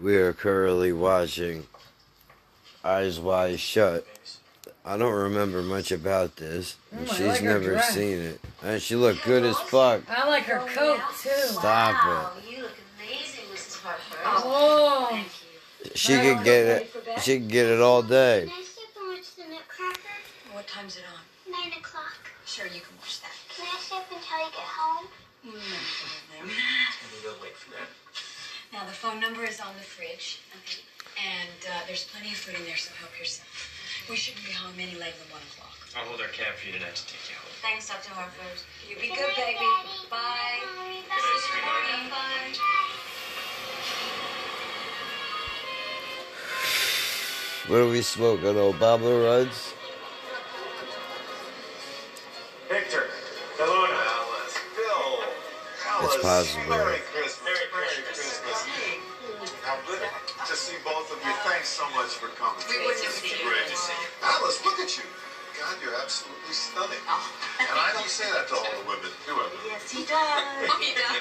We are currently watching Eyes Wide Shut. I don't remember much about this. Oh, I She's like never seen it. And she looked good as fuck. I like her oh, coat too. Stop Wow, you look amazing, Mrs. Harford. Oh, thank you. She could get it. She could get it all day. Can I sip and watch the Nutcracker? What time's it on? Nine o'clock. Sure, you can watch that. Can I sip until you get home? No problem. We'll wait for that. Now, the phone number is on the fridge. Okay. And uh, there's plenty of food in there, so help yourself. We shouldn't be home any later than 1 o'clock. I'll hold our cab for you tonight to take you home. Thanks, Dr. Harford. You be Good good, baby. Daddy. Bye. Bye. Good night, sweetheart. Bye. What are we smoking? Obama runs? Victor, Delona. Alice, Bill, Alice. It's possible. Merry Thanks so much for coming. We wouldn't have seen you. Great to see you. Alice, look at you. God, you're absolutely stunning. Oh. And I don't say that to all the women, do I? Yes, he does. he does.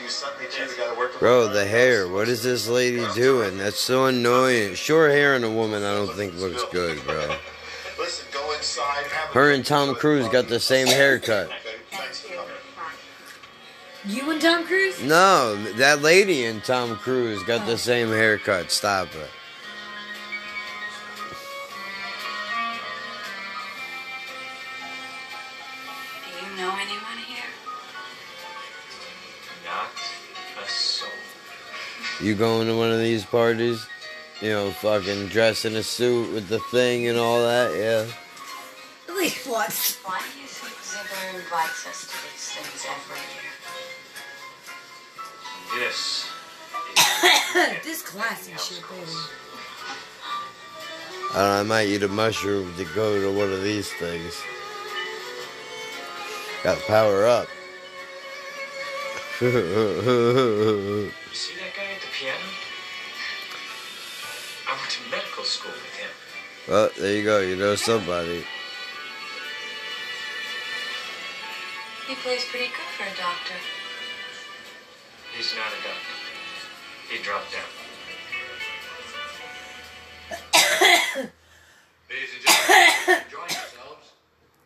You sent me to, the guy that worked with Bro, the hair. What is this lady doing? That's so annoying. Short hair in a woman, I don't think looks good, bro. Listen, go inside. Have a Her and Tom. Cruise got the same haircut. You and Tom Cruise? No, that lady and Tom Cruise got the same haircut. Stop it. Do you know anyone here? Not a soul. You going to one of these parties? You know, fucking dress in a suit with the thing and all that, yeah. At least once. Why do you think Ziegler invites us to these things every year? This this classy shit, baby. I don't know, I might eat a mushroom to go to one of these things. Got to power up. You see that guy at the piano? I went to medical school with him. well, there you go. You know somebody. He plays pretty good for a doctor. He's not a doctor. He dropped out. Ladies and gentlemen, enjoying yourselves.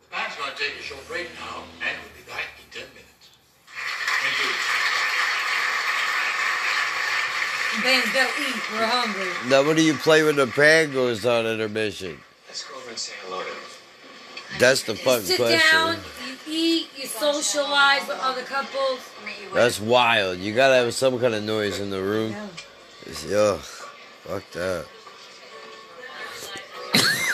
The band's going to take a short break now, and we'll be back in 10 minutes. Thank you. Bands go eat. We're hungry. Now, what do you play when the band goes on intermission? Let's go over and say hello to him. That's the You fucking sit question. down, you socialize with other couples. That's wild. You gotta have some kind of noise in the room. Yeah. It's- Ugh, fuck that.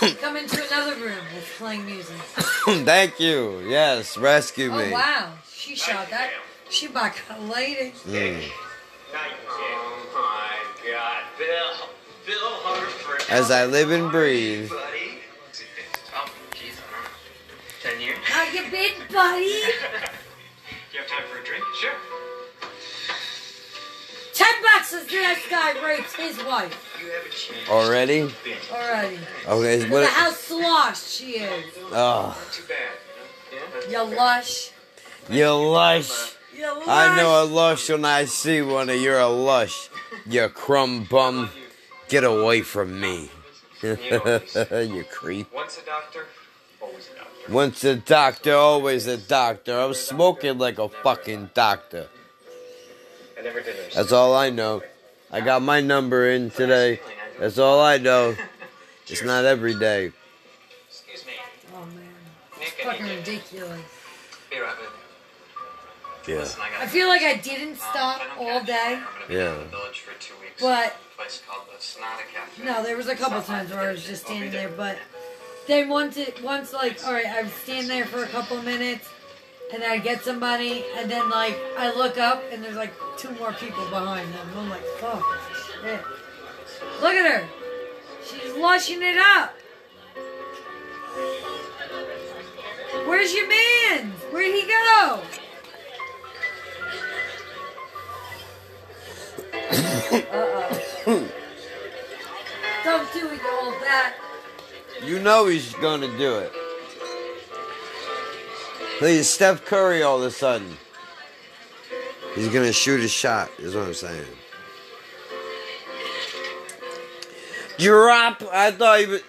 Come into another room that's playing music. Thank you. Yes, rescue me. Oh wow, she shot that. She back a lady. Mm. Oh my God, Bill. Bill Harford. As I live and breathe. Buddy. What's it been? Oh, geez, I don't know. Ten years? How you been, buddy? You have time for a drink? Sure. Ten bucks is the next guy rapes his wife You have a chance. Already? Been. already. Okay, Look at how sloshed she is. Oh, Not too bad, you know? You lush. you lush. You lush. I know a lush when I see one of you're a lush. You crumb bum. Get away from me. you creep. Once a doctor, always a doctor. Once a doctor, always a doctor. I'm smoking like a fucking doctor. I never did. That's all I know. I got my number in today. That's all I know. It's not every day. Excuse me. Oh man, Nick, I fucking ridiculous. Be right with. Yeah. I feel like I didn't Um, stop if I don't all day, I'm gonna be Yeah. in the village for two weeks. but place called the Sonata Cafe. no, there was a couple times where I was just standing there. But then once it, once like, all right, I stand there for a couple minutes, and I'd get somebody, and then like I look up and there's like two more people behind them. I'm like, fuck, shit. Look at her, she's lushing it up. Where's your man? Where'd he go? Uh-oh. Don't do it, you old bat. You know he's going to do it. Please, Steph Curry all of a sudden. He's going to shoot a shot, is what I'm saying. Drop! I thought he was.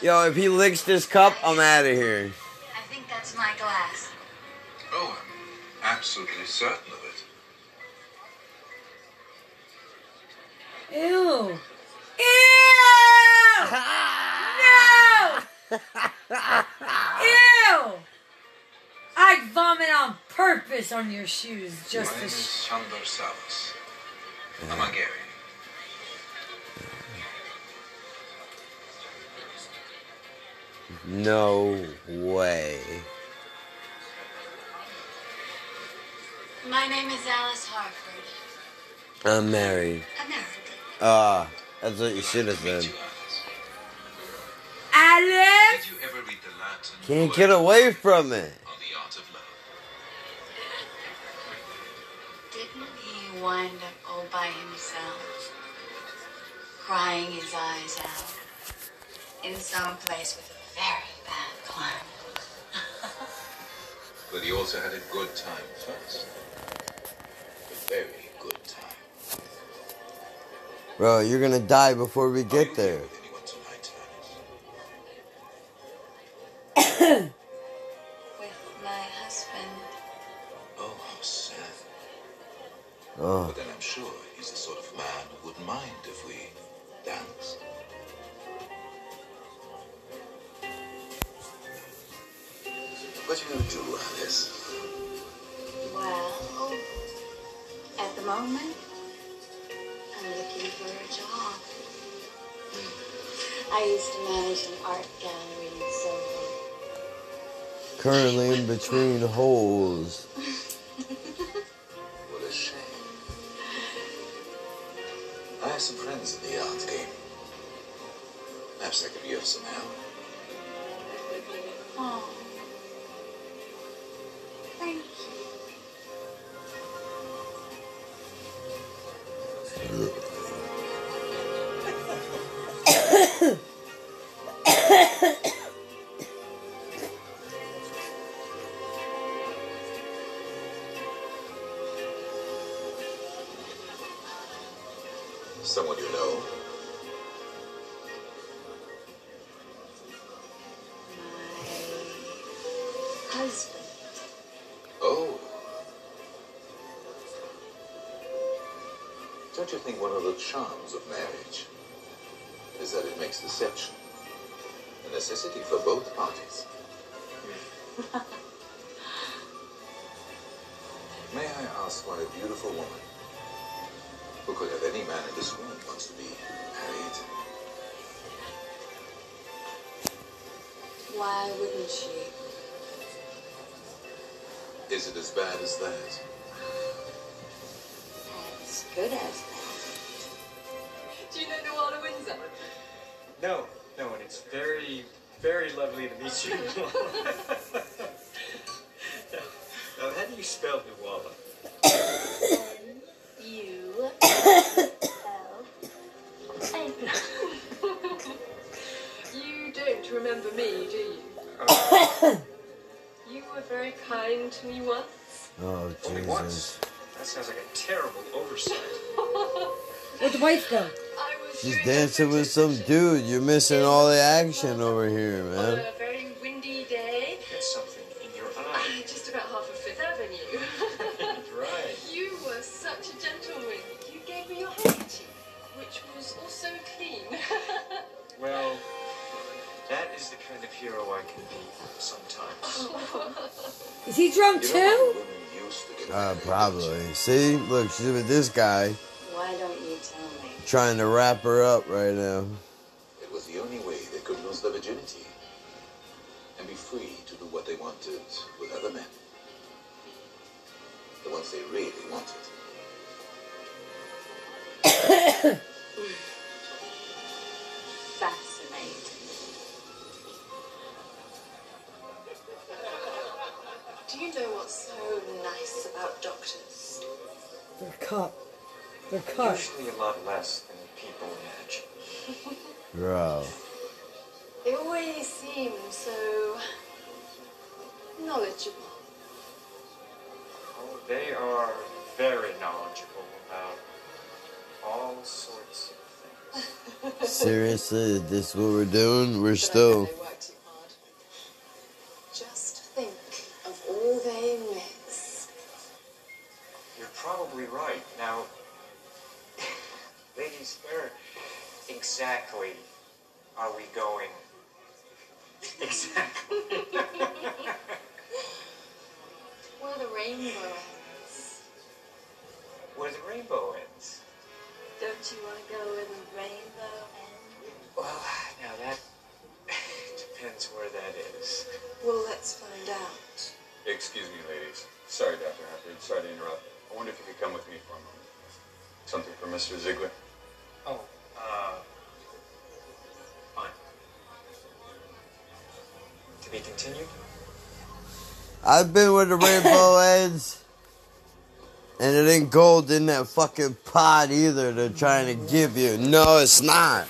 Yo, if he licks this cup, I'm out of here. I think that's my glass. Oh, I'm absolutely certain of it. Ew. Ew! No! Ew! I'd vomit on purpose on your shoes just My to. name is Sh- Sandor Szavost. I'm Hungarian. No way. My name is Alice Harford. I'm married. American. Ah, that's what you should have said. Can't get away from it. on the art of love? Didn't he wind up all by himself, crying his eyes out in some place with a very bad climate? But he also had a good time first. A very good time. Bro, you're gonna die before we Are you get here there. I could be of some help. Don't you think one of the charms of marriage is that it makes deception a necessity for both parties? May I ask why a beautiful woman who could have any man in this room wants to be married? Why wouldn't she? Is it as bad as that? As good as No, no, and it's very, very lovely to meet you. now, how do you spell Nuala? You. You don't remember me, do you? Uh, You were very kind to me once. Oh, only Jesus. once. That sounds like a terrible oversight. Where'd the wife go? I was She's dancing with some dude. You're missing all the action over here, on man. a very windy day. There's something in your eye. Just about half of Fifth Avenue. right. you were such a gentleman. You gave me your handkerchief, which was also clean. Well, that is the kind of hero I can be sometimes. Is he drunk You too? women used to get Uh, probably. See, look, she's with this guy trying to wrap her up right now. This what we're doing? We're still. Be continued? I've been where the rainbow ends. And it ain't gold in that fucking pot either they're trying to give you. No, it's not.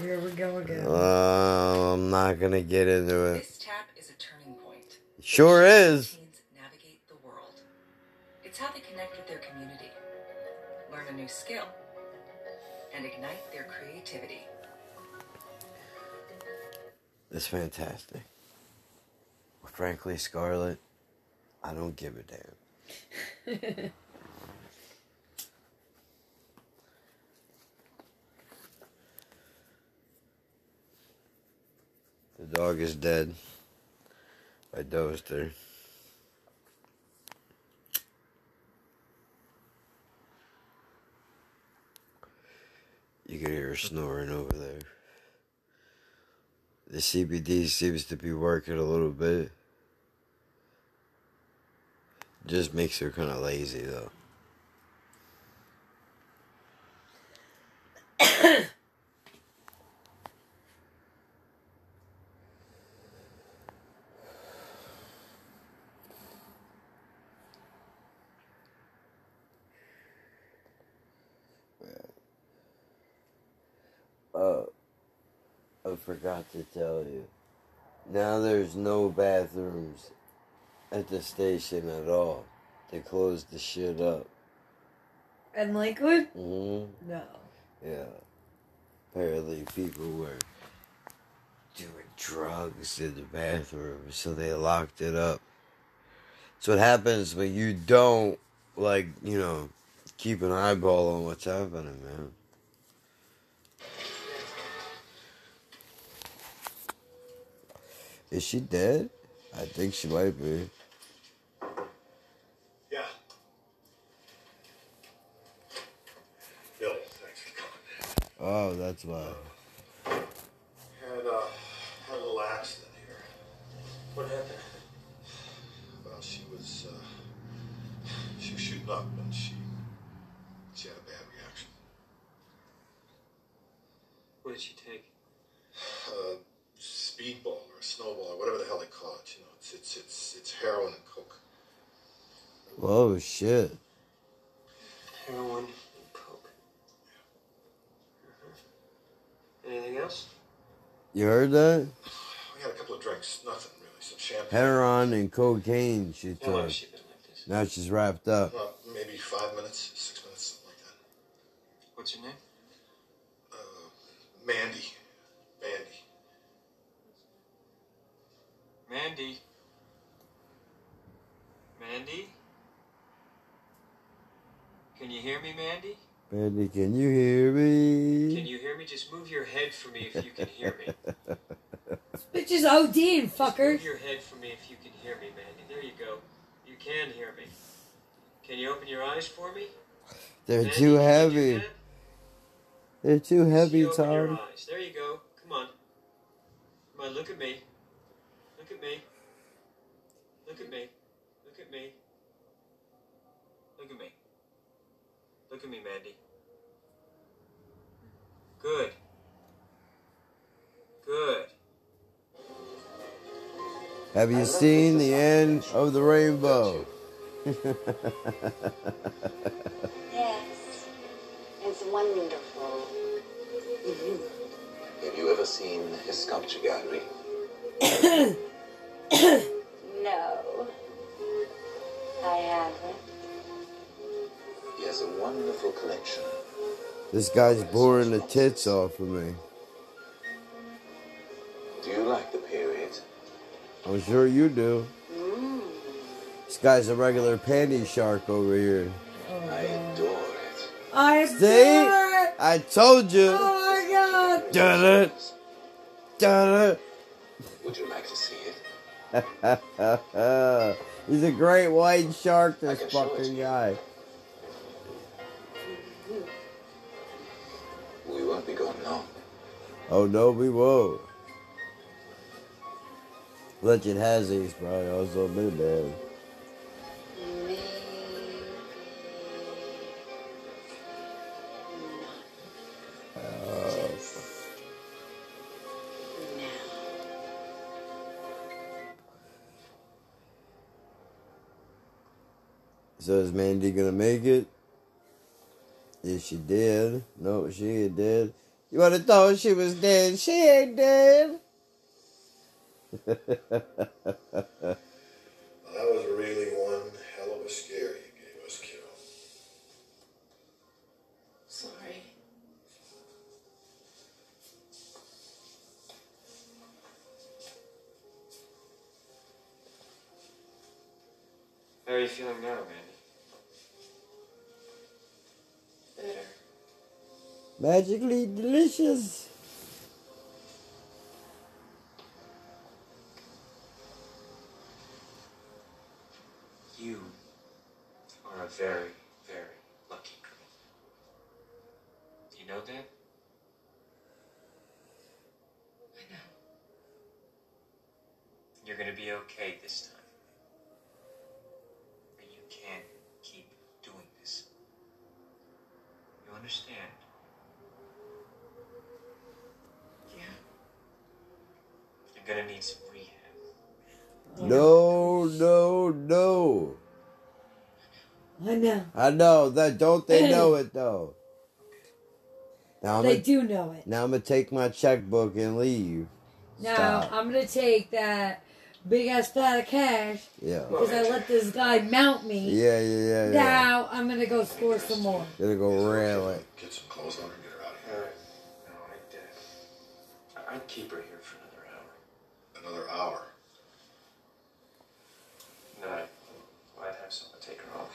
Here we go again. Uh, I'm not gonna get into it. This tap is a turning point. Sure is. Navigate the world. It's how they connect with their community, learn a new skill, and ignite their creativity. It's fantastic. Frankly, Scarlett, I don't give a damn. The dog is dead. I dozed her. You can hear her snoring over there. The CBD seems to be working a little bit. Just makes her kind of lazy though. Uh, I forgot to tell you. Now there's no bathrooms at the station at all. They closed the shit up. And Lakewood? hmm No. Yeah. Apparently people were doing drugs in the bathroom, so they locked it up. So what happens when you don't, like, you know, keep an eyeball on what's happening, man. Is she dead? I think she might be. Yeah. Bill, thanks for coming. Oh, that's why. Heroin and coke. Mhm. Anything else? You heard that? We had a couple of drinks, nothing really, some champagne. Heroin and cocaine she How long took. has she been like? Now she's wrapped up. Well, maybe five minutes, six minutes, something like that. What's your name? Uh, Mandy. Mandy. Mandy. Mandy? Can you hear me, Mandy? Mandy, can you hear me? Can you hear me? Just move your head for me if you can hear me. This bitch is ODing, fucker. Move your head for me if you can hear me, Mandy. There you go. You can hear me. Can you open your eyes for me? They're Mandy, too can you do heavy. They're too See, heavy, open your Tom. eyes. There you go. Come on. Come on, look at me. Look at me. Look at me. Look at me. Look at me. Look at me, Mandy. Good. Good. Have you seen the end of the rainbow? Yes, it's wonderful. Mm-hmm. Have you ever seen his sculpture gallery? No, I haven't. He has a wonderful collection This guy's boring the tits off of me. Do you like the period? I'm sure you do. Mm. This guy's a regular panty shark over here. I adore it. I See? adore it. I told you. Oh my god. Done it. Done Would you like to see it? it. He's a great white shark, this can show fucking you. guy. Oh no, we won't. Legend has he's probably also been bad. Maybe Uh, so is Mandy gonna make it? Yes, she did. No, she ain't dead. You would have thought she was dead. She ain't dead. Well, that was really one hell of a scare you gave us, kiddo. Sorry. How are you feeling now, Mandy? Magically delicious. You are a very, very lucky girl. You know that? I know. You're gonna be okay this time. But you can't keep doing this. You understand? Yeah. You're gonna need some rehab. No, no, no. I know. That. Don't they know it though? Now I'm They gonna, do know it. now I'm gonna take my checkbook and leave. Now Stop. I'm gonna take that big ass fat of cash Yeah. because I let this guy mount me. Yeah, yeah, yeah, yeah. Now I'm gonna go score some more. Gonna go rail it. Get some clothes on her and get her out of Alright. here. No, I'd, uh, I'd keep her here for another hour. Another hour. No, I'd, I'd have someone take her home.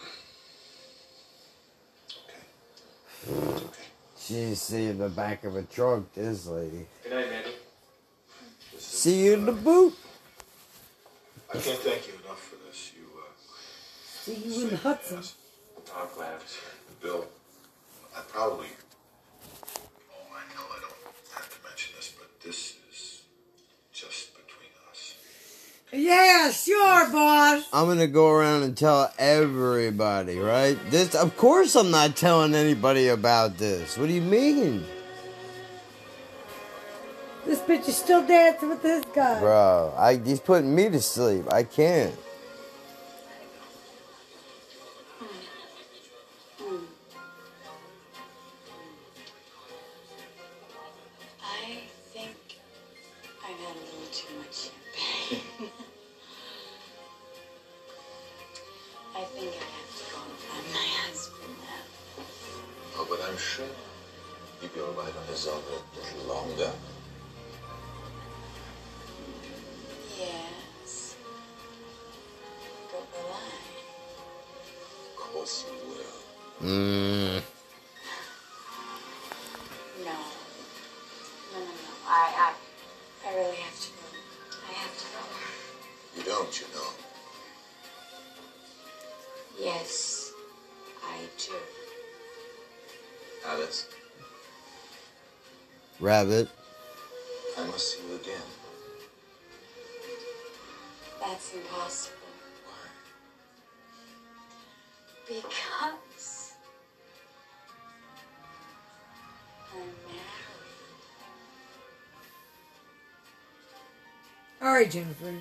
Okay. It's okay. She's seeing the back of a trunk, this lady. Good night, Mandy. See you in the uh, boot. I can't thank you enough for this. You, uh, See you in the Hudson. ass. I'm glad I was here. Bill, I probably. Oh, I know I don't have to mention this, but this is just between us. Yeah, sure, boss. I'm gonna go around and tell everybody, right? This, of course, I'm not telling anybody about this. What do you mean, This bitch is still dancing with this guy. bro? I he's putting me to sleep. I can't. Of course he will. Mm. No. No, no, no. I, I, I really have to go. I have to go. You don't, you know. Yes, I do. Alice, Rabbit. Jennifer.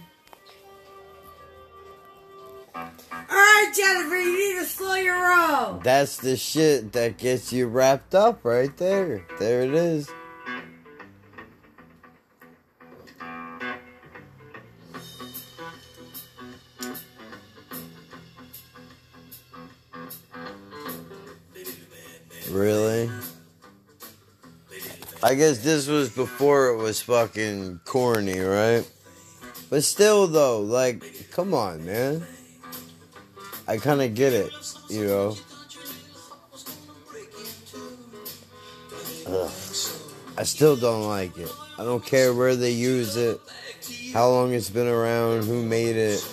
All right, Jennifer, you need to slow your roll. That's the shit that gets you wrapped up right there. There it is. Really? I guess this was before it was fucking corny, right? But still, though, like, come on, man. I kind of get it, you know. Ugh. I still don't like it. I don't care where they use it, how long it's been around, who made it.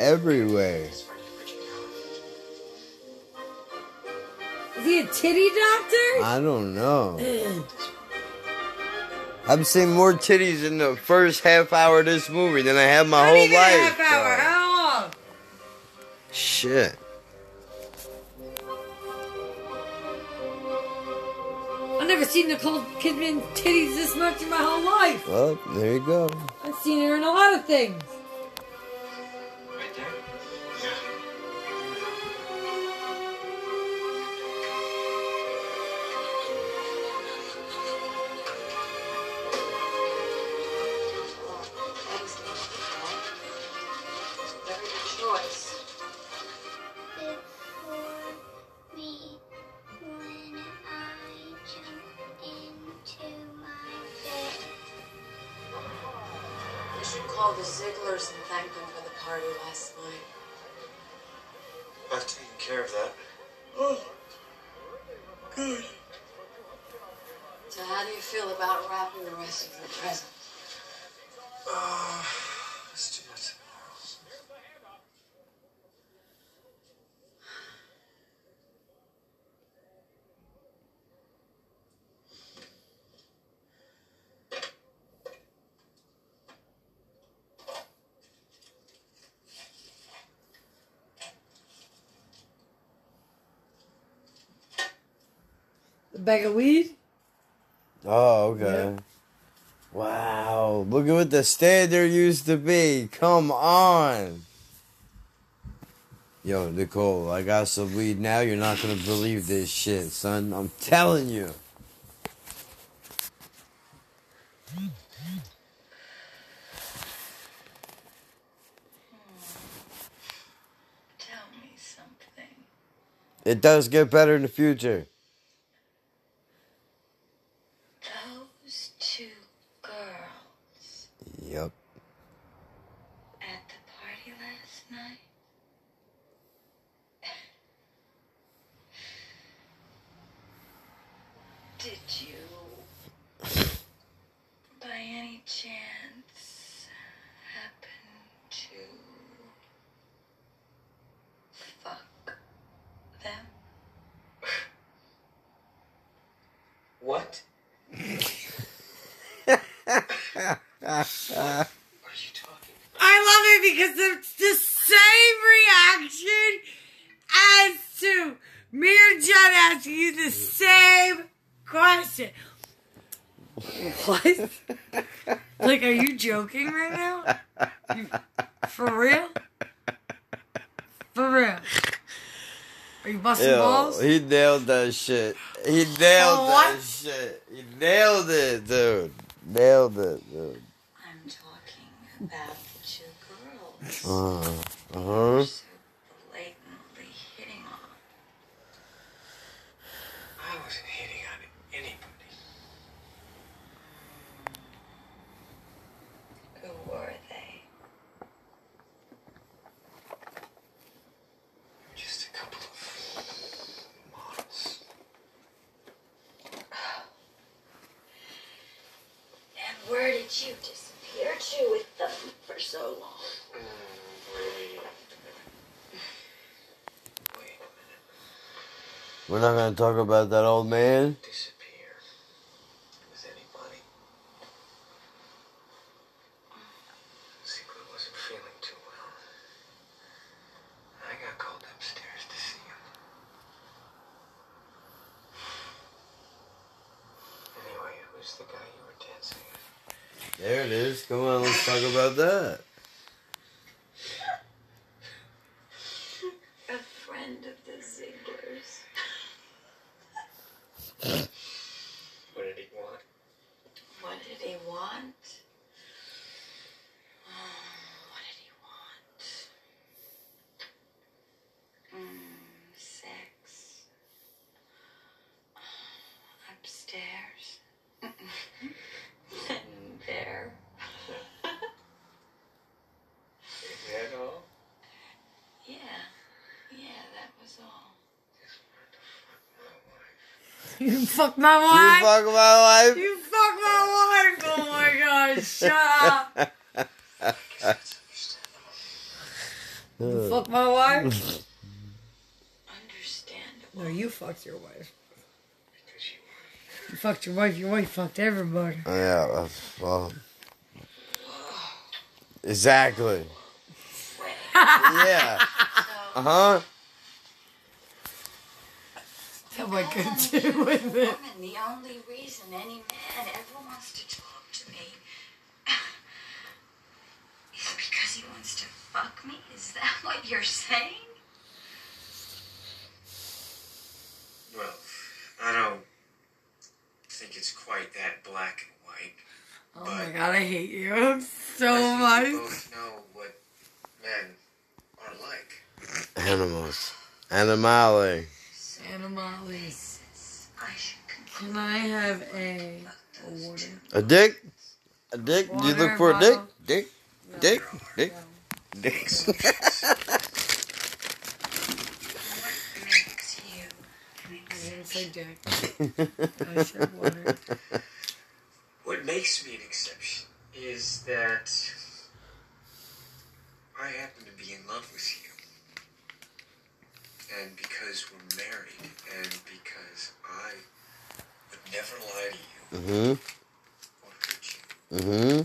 Everywhere. Is he a titty doctor? I don't know. I've seen more titties in the first half hour of this movie than I have my Not whole even life. half hour. bro. How long? Shit. I've never seen Nicole Kidman titties this much in my whole life. Well, there you go. I've seen her in a lot of things. The Zieglers and thank them for the party last night. I've taken care of that. Bag of weed? Oh, okay. Wow. Look at what the standard used to be. Come on. Yo, Nicole, I got some weed now. You're not going to believe this shit, son. I'm telling you. Tell me something. It does get better in the future. Those two girls Yep. at the party last night. Did you, by any chance, happen to fuck them? What? I love it because it's the same reaction as to me or John asking you the same question. What? like, are you joking right now? You- for real? For real? Are you busting Yo, balls? he nailed that shit. He nailed Oh, that what? shit. He nailed it, dude. Nailed it, dude. I'm talking about the two girls. Uh, uh-huh. So blatantly hitting on. Wasn't hitting on anybody. Who were they? Just a couple of models. And where did you disappear to with them for so long? Wait. Wait a minute. We're not gonna talk about that old man. Disappear with anybody. Secret wasn't feeling too well. I got There it is. Come on, let's talk about that. A friend of the Zieglers. What did he want? What did he want? Oh, what did he want? Mm, sex. Upstairs. and there. Is that all? Yeah. Yeah, that was all. You fuck my wife. You wife. fuck my wife. You fuck my wife. Oh my god, shut up. You fuck my wife. Understandable. No, you fucked your wife. You fucked your wife. Your wife fucked everybody. Yeah, uh, well. Exactly. yeah. Uh huh. What am I gonna do with it? Woman, the only reason any man ever wants to talk to me is because he wants to fuck me. Is that what you're saying? Well, I don't think it's quite that black and white. Oh but my god, I hate you so I think we much. both know what men are like. Animals. Animale. Can I have a, a water? A dick? A dick? Did you look for a dick? Dick? Dick? Dick? Dick? What makes you I didn't dick. I I said water. What makes me an exception is that I happen to be in love with you. And because we're married, and because I would never lie to you Mm or hurt you, hmm. Mm hmm.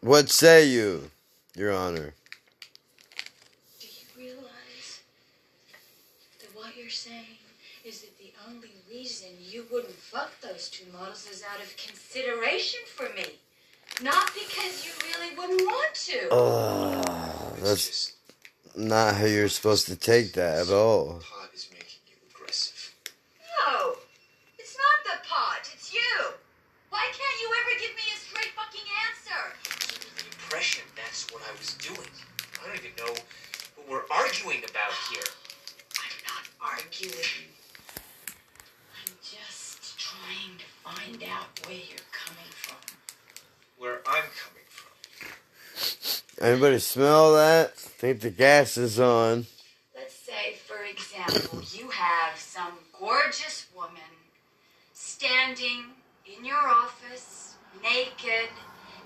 What say you, Your Honor? Do you realize that what you're saying is that the only reason you wouldn't fuck those two models is out of consideration for me? Not because you really wouldn't want to. Oh, that's not how you're supposed to take that at all. pot is making you aggressive. No, it's not the pot, it's you. Why can't you ever give me a straight fucking answer? The impression that's what I was doing. I don't even know what we're arguing about here. I'm not arguing. I'm just trying to find out where you're coming from. Where I'm coming from. Anybody smell that? Think the gas is on. Let's say, for example, you have some gorgeous woman standing in your office, naked,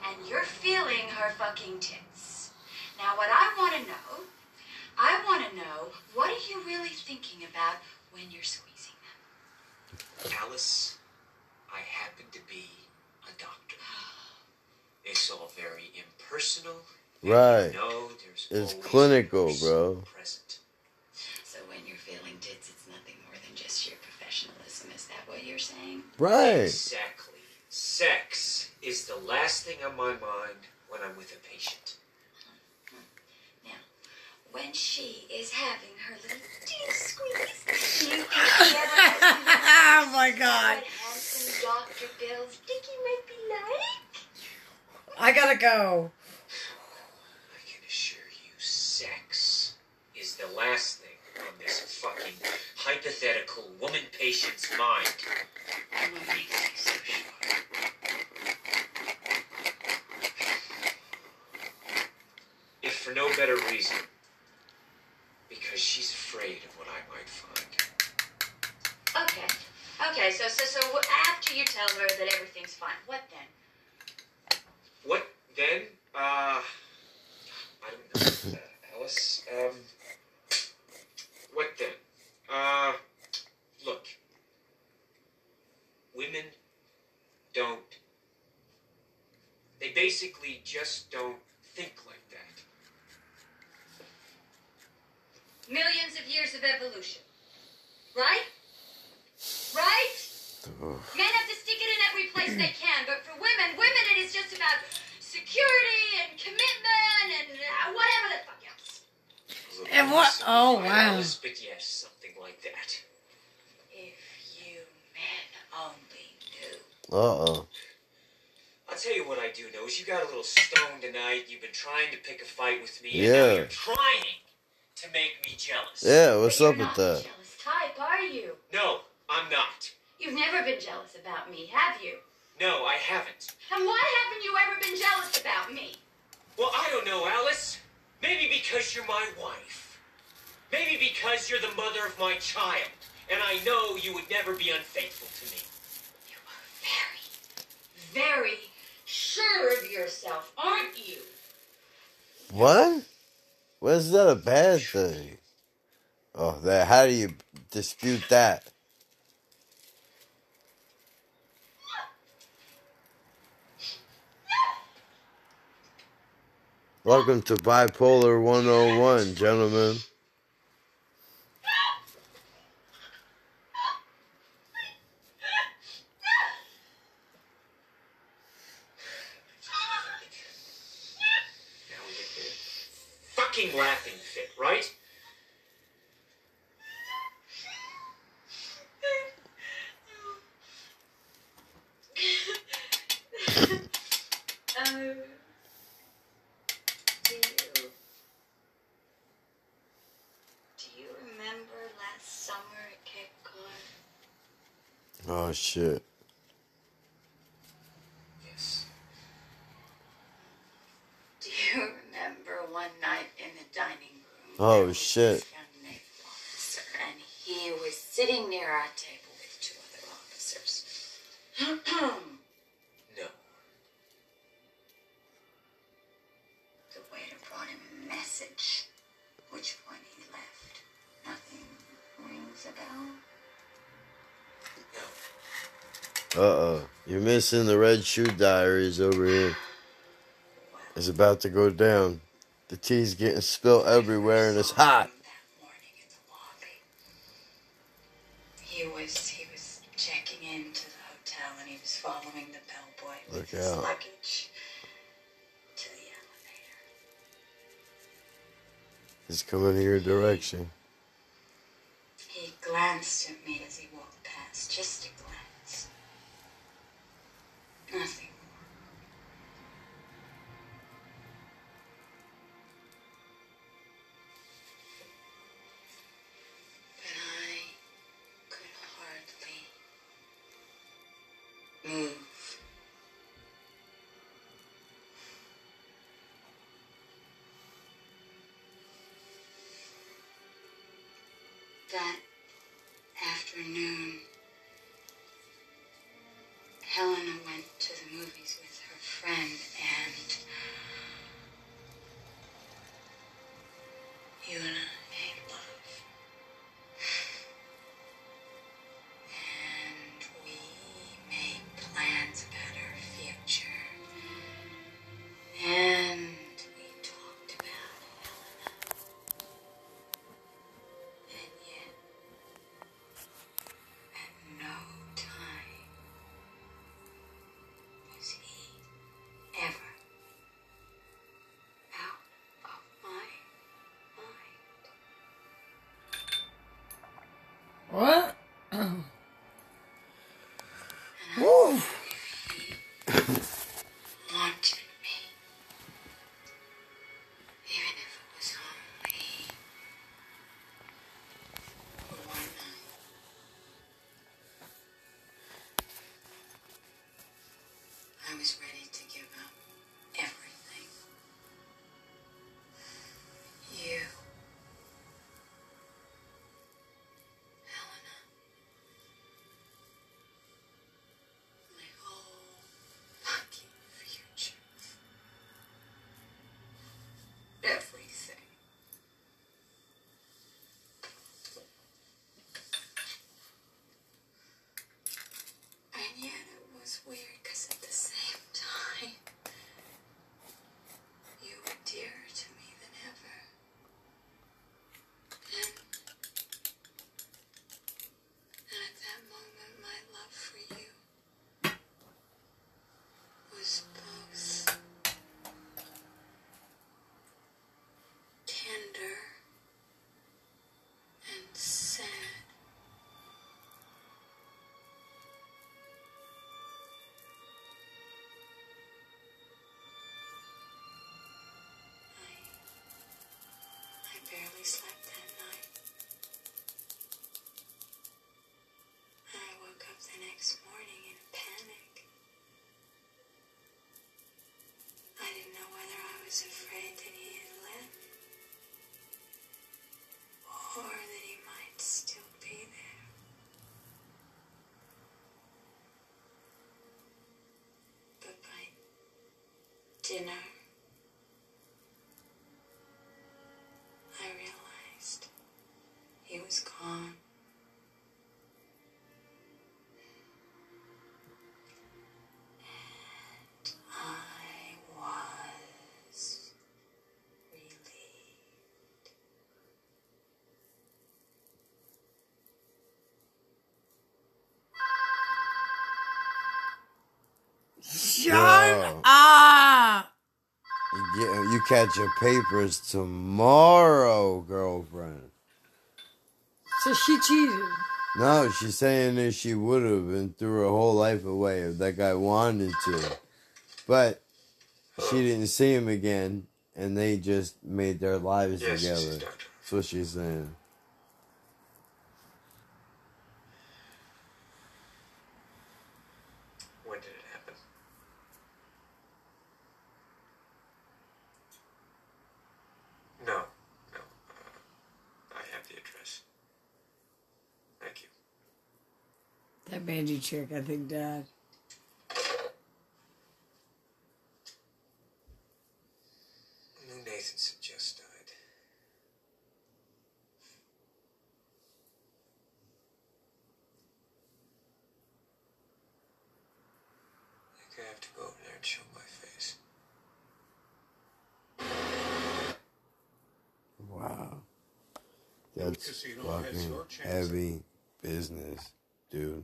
and you're feeling her fucking tits. Now, what I want to know, I want to know what are you really thinking about when you're squeezing them? Alice, I happen to be a doctor. It's all very impersonal. Right. No, there's It's clinical, bro. present. So when you're feeling tits, it's nothing more than just your professionalism. Is that what you're saying? Right. Exactly. Sex is the last thing on my mind when I'm with a patient. Now, when she is having her little tea squeeze, you can get Oh my god. what handsome Dr. Bill's dicky might be like. I gotta go. I can assure you, sex is the last thing on this fucking hypothetical woman patient's mind. And what makes you so sure? For no better reason, because she's afraid of what I might find. Okay. Okay, so so so after you tell her that everything's fine, what then? What then? Uh, I don't know, uh, Alice. Um, what then? Uh, look. Women don't. They basically just don't think like that. Millions of years of evolution. Right? Right? Men have to stick it in every place they can. But for women, women, it is just about security and commitment and uh, whatever the fuck else. And what? Oh wow. But yes, something like that. If you men only knew. Uh oh. I'll tell you what I do know is you got a little stoned tonight. You've been trying to pick a fight with me. And now Yeah. you're trying to make me jealous. Yeah, what's But up you're with not that? jealous type, are you? No, I'm not. You've never been jealous about me, have you? No, I haven't. And why haven't you ever been jealous about me? Well, I don't know, Alice. Maybe because you're my wife. Maybe because you're the mother of my child. And I know you would never be unfaithful to me. You are very, very sure of yourself, aren't you? What? Where's that a bad thing? Oh, that. How do you dispute that? Welcome to Bipolar 101, gentlemen. Now we get the fucking laughing fit, right? Um, do you do you remember last summer at Cape Cod? Oh, shit. Yes. Do you remember one night in the dining room? Oh, shit. officer, and he was sitting near our table with two other officers. No. the waiter brought him a message. Which one he left? Nothing rings a bell. No. Uh oh. You're missing the Red Shoe Diaries over here. It's about to go down. The tea's getting spilled everywhere and it's hot. He was he was checking into the hotel and he was following the bellboy with Look his out. luggage to the elevator. It's coming in your direction. He glanced at me as he walked past, just a glance. Was ready to give up everything. You. Helena. My whole fucking future. Everything. And yet it was weird dinner, I realized he was gone. And I was relieved. Shut up! You, catch your papers tomorrow, girlfriend. So she cheated. No, she's saying that she would have and threw her whole life away if that guy wanted to. But she didn't see him again, and they just made their lives Yes, this is together. That's what she's saying. When did it happen? No, no. Uh, I have the address. Thank you. That Banji chick, I think, died. Lou Nathanson just died. I think I have to go over there and show my face. Wow. That's casino has fucking your chance. heavy business, dude.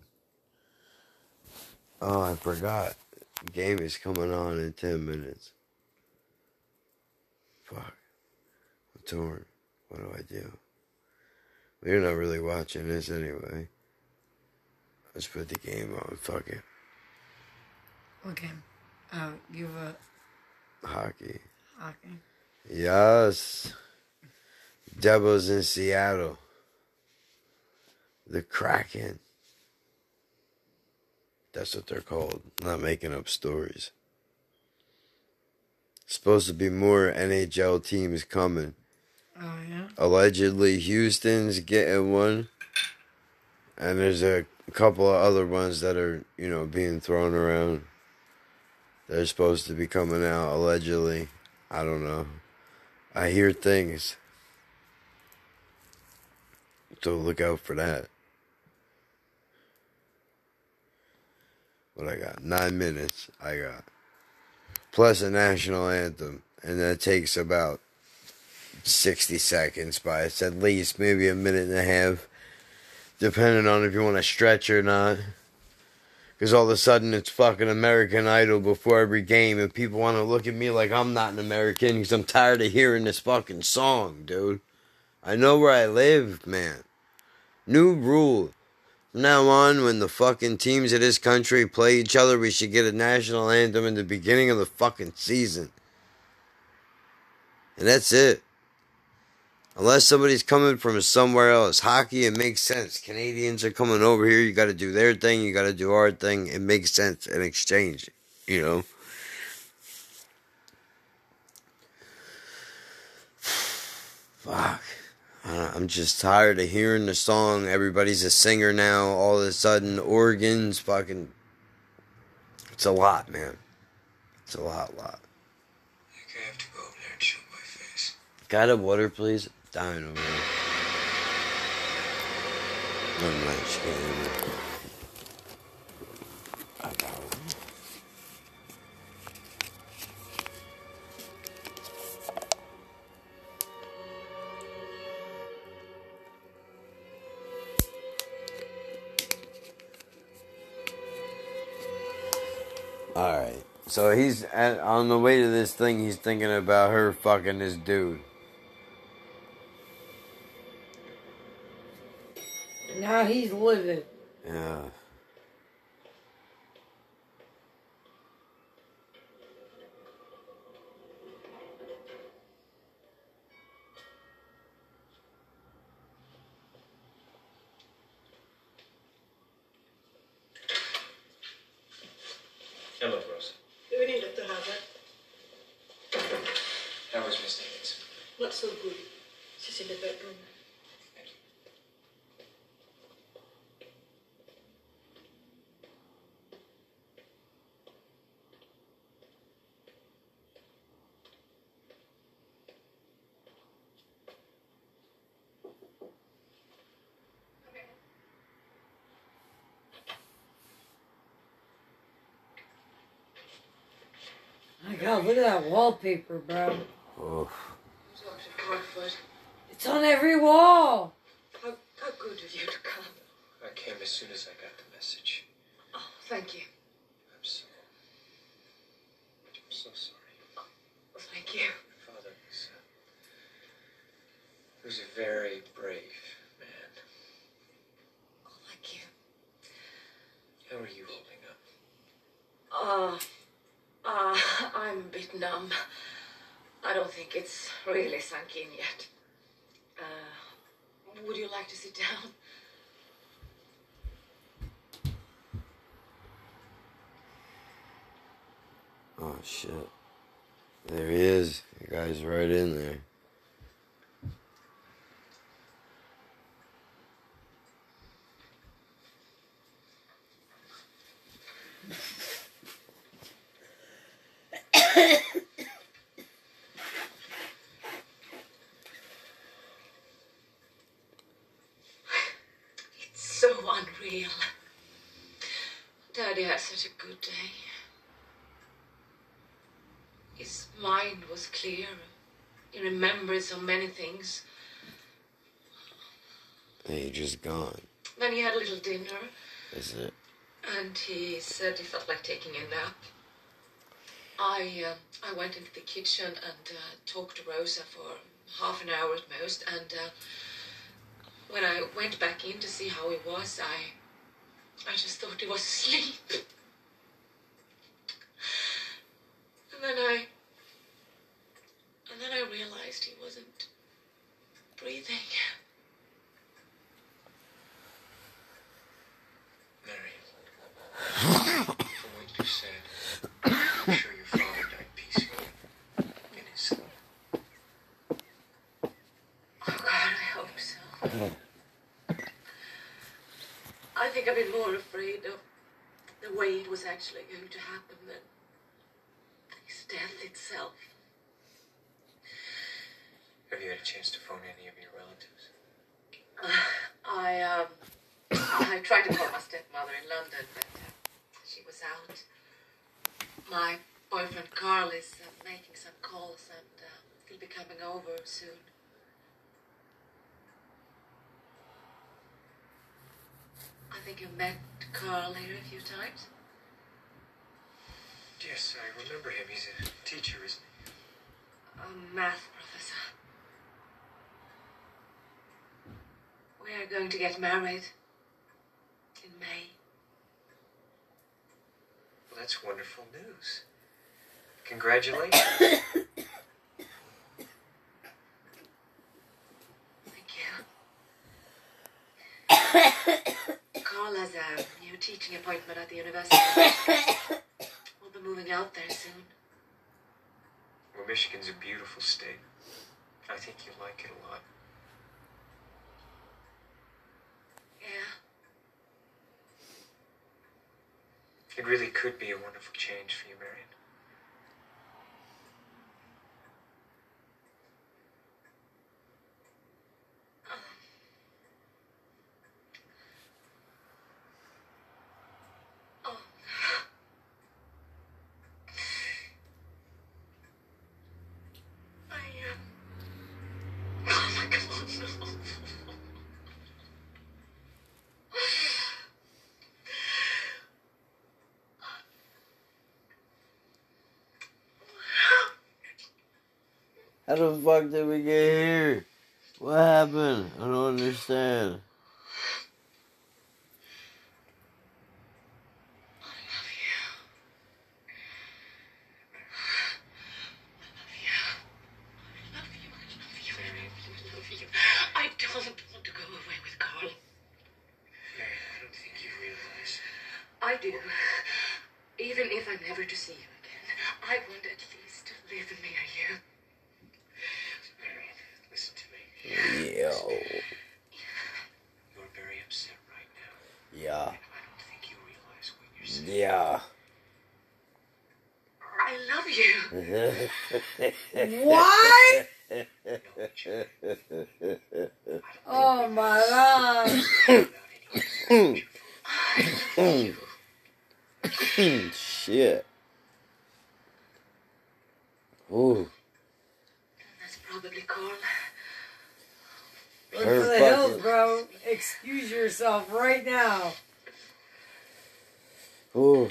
Oh, I forgot. Game is coming on in 10 minutes. Fuck. I'm torn. What do I do? Well, you're not really watching this anyway. Let's put the game on. Fuck it. Okay. Uh, give a Hockey. hockey. Yes. Devils in Seattle. The Kraken. That's what they're called. Not making up stories. Supposed to be more NHL teams coming. Oh, yeah? Allegedly, Houston's getting one. And there's a couple of other ones that are, you know, being thrown around. They're supposed to be coming out, allegedly. I don't know. I hear things. So look out for that. What I got? Nine minutes I got. Plus a national anthem. And that takes about 60 seconds, by it's at least maybe a minute and a half. Depending on if you want to stretch or not. Because all of a sudden it's fucking American Idol before every game, and people want to look at me like I'm not an American because I'm tired of hearing this fucking song, dude. I know where I live, man. New rule. From now on, when the fucking teams of this country play each other, we should get a national anthem in the beginning of the fucking season. And that's it. Unless somebody's coming from somewhere else. Hockey, it makes sense. Canadians are coming over here. You got to do their thing. You got to do our thing. It makes sense in exchange, you know? Fuck. Uh, I'm just tired of hearing the song. Everybody's a singer now. All of a sudden, organs, fucking. It's a lot, man. It's a lot, lot. I have to go over there and show my face. Got a water, please? Dying over here. Never mind, she Alright. So he's at, on the way to this thing, he's thinking about her fucking this dude. Now he's living. Yeah. So good. She's in the bedroom. My God, look at that wallpaper, bro. Oof. Dr. Harford, It's on every wall. how, how good of you to come. I came as soon as I got the message. Oh, thank you. I'm so. I'm so sorry. Oh, Thank you. Your father was. Uh, he was a very brave man. Oh, thank you. How are you holding up? Uh, uh, I'm a bit numb. I don't think it's really sunk in yet. Uh, would you like to sit down? Oh shit. There he is. The guy's right in there. It's so unreal. Daddy had such a good day. His mind was clear. He remembered so many things. He just gone. Then he had a little dinner, Is it? and he said he felt like taking a nap. I uh, I went into the kitchen and uh, talked to Rosa for half an hour at most, and uh, when I went back in to see how he was, I I just thought he was asleep. And then I and then I realized he wasn't breathing. Mary. From what you said, I'm sure your father died peacefully in his sleep. Oh God, I hope so. I think I've been more afraid of the way it was actually going to happen than his death itself. Have you had a chance to phone any of your relatives? Uh, I um, I tried to call my stepmother in London, but uh, she was out. My boyfriend Carl is uh, making some calls, and uh, he'll be coming over soon. I think you met Carl here a few times. Yes, I remember him. He's a teacher, isn't he? A math professor. We are going to get married in May. Well, that's wonderful news. Congratulations. Thank you. Carl has a new teaching appointment at the university. we'll be moving out there soon. well, Michigan's a beautiful state. I think you'll like it a lot. Yeah. It really could be a wonderful change for you, Marion. Oh. I um. Oh my God, no. How the fuck did we get here? What happened? I don't understand. I don't want to go away with Carl. Marion, I don't think you realize. I do. Even if I'm never to see you again, I want at least to live near you. Marion, Yo. You're very upset right now. Yeah. I don't think you realize what you're saying. Yeah. I love you. What? Oh my god. Shit. Ooh. That's probably Carl. Look Her for the hills, fucking- bro. Excuse yourself right now. Ooh.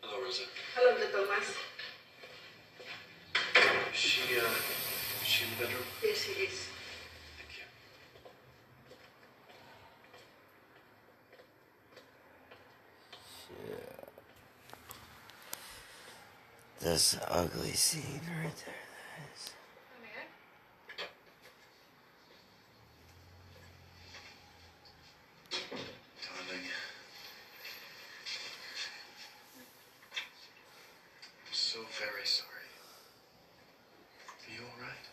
Hello, Rosa. Hello, little mice. Is she, uh, is she in the bedroom? Yes, he is. Thank you. That's an ugly scene right there. That is. Darling. I'm so very sorry. Are you alright?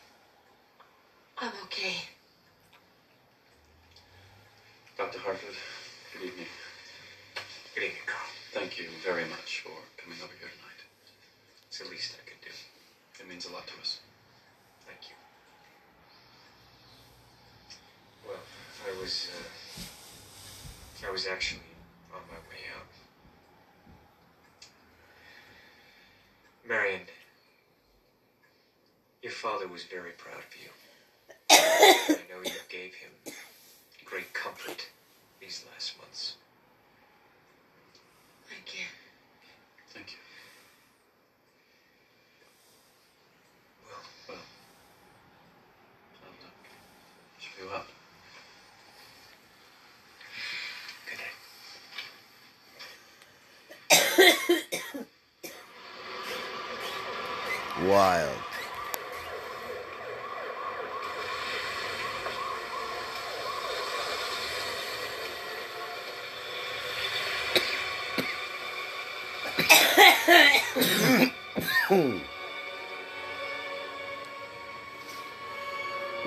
I'm okay. Dr. Harford, good evening. Good evening, Carl. Thank you very much for coming over here tonight. It's the least I could do. It means a lot to us. Thank you. Well, I was, uh, I was actually on my way out. Marion, your father was very proud of you. I know you gave him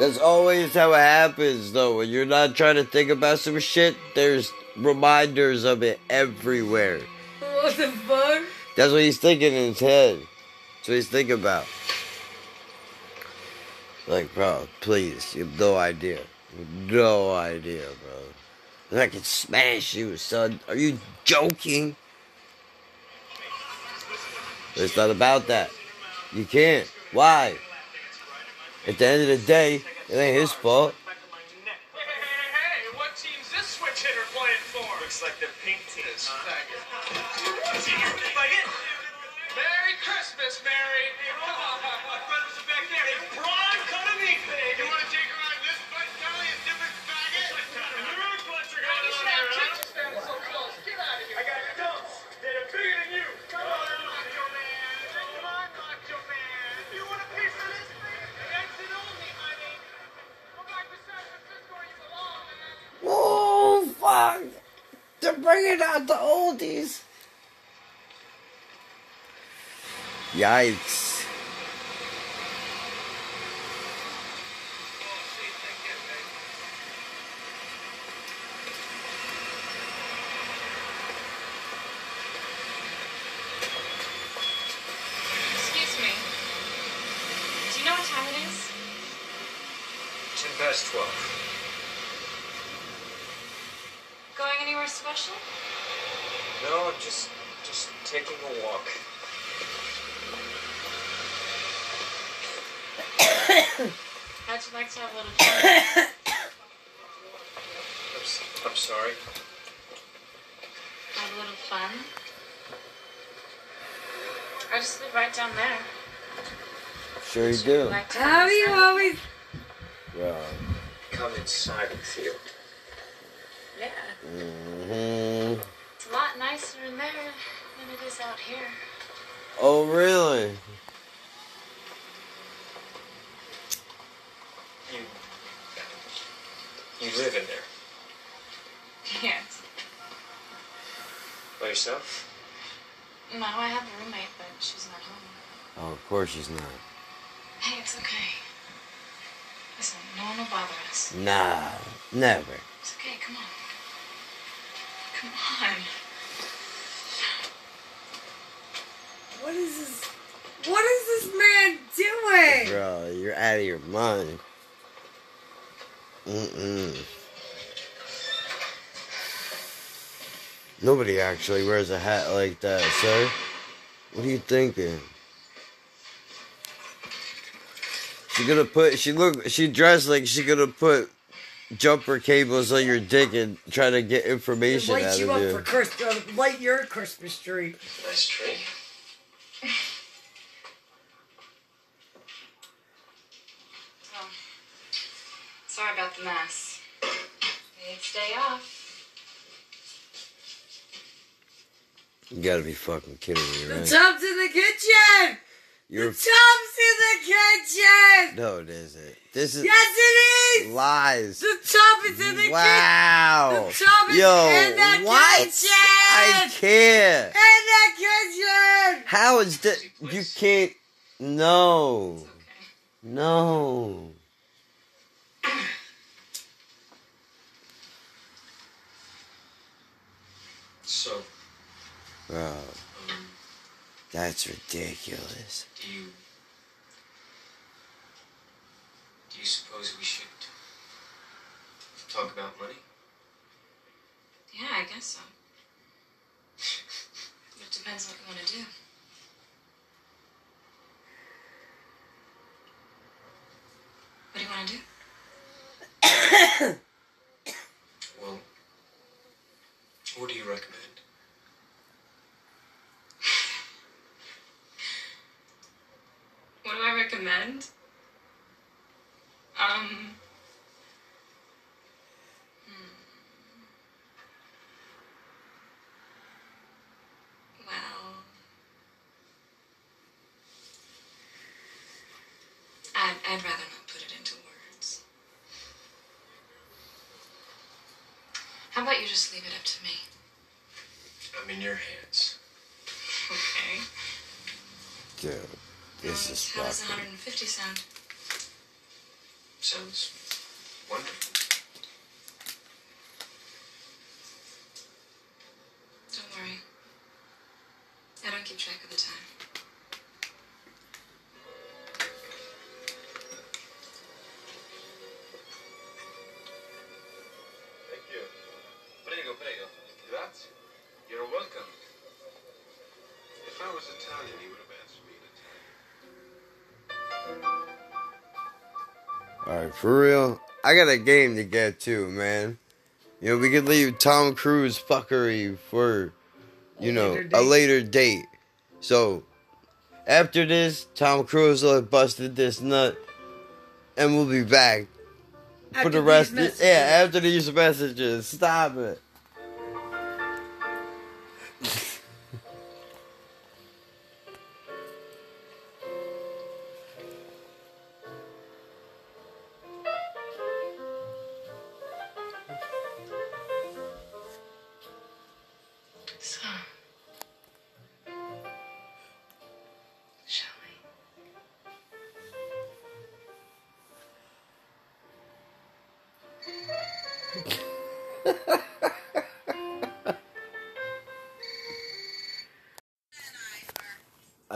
That's always how it happens, though. When you're not trying to think about some shit, there's reminders of it everywhere. What the fuck? That's what he's thinking in his head. That's what he's thinking about. Like, bro, please, you have no idea. Have no idea, bro. I can smash you, son. Are you joking? It's not about that. You can't. Why? At the end of the day, it ain't his fault. Hey, hey, what team's this switch hitter playing for? Looks like the pink team. Merry Christmas, Mary. Bringing out the oldies. Yikes. Excuse me. Do you know what time it is? Ten past twelve. Going anywhere special? No, I'm just just taking a walk. How'd you like to have a little fun? I'm, s- I'm sorry. have a little fun? I just live right down there. Sure you do. Like to How you inside? always Bro. Come inside with you. Yeah. hmm It's a lot nicer in there than it is out here. Oh, really? You you live in there Yes. by yourself? No, I have a roommate, but she's not home. Oh, of course she's not. Hey, it's okay. Listen, no one will bother us. Nah, never. It's okay, come on. Come on. What is this? What is this man doing? Bro, you're out of your mind. Mm-mm. Nobody actually wears a hat like that, sir. What are you thinking? She gonna put she look she dressed like she gonna put jumper cables on your dick and try to get information Light out you of up you. for Christmas. Uh, light your Christmas tree. Nice tree. Sorry about the mess. It's day off. You gotta be fucking kidding me, right? The tub's in the kitchen. You're The tub's in the kitchen. no, it isn't. This is Yes, it is. lies. The tub is in the kitchen. Wow. The tub is Yo, in the what? kitchen. I can't. In the kitchen. How is that? You can't. No. No. So, Bro. That's ridiculous. do you. Do you suppose we should talk about money? Yeah, I guess so. It depends what you want to do. What do you want to do? Well, what do you recommend? What do I recommend? Um. hmm. Well, I'd, I'd rather not put it into words. How about you just leave it up to me? I'm in your hands. Okay. Dude, this Um, is How does fucking. 150 sound? Sounds wonderful. Got a game to get to, man. You know, we could leave Tom Cruise fuckery for, you know, later a later date. So, after this, Tom Cruise will have busted this nut, and we'll be back for the rest. Of, yeah, after these messages. Stop it.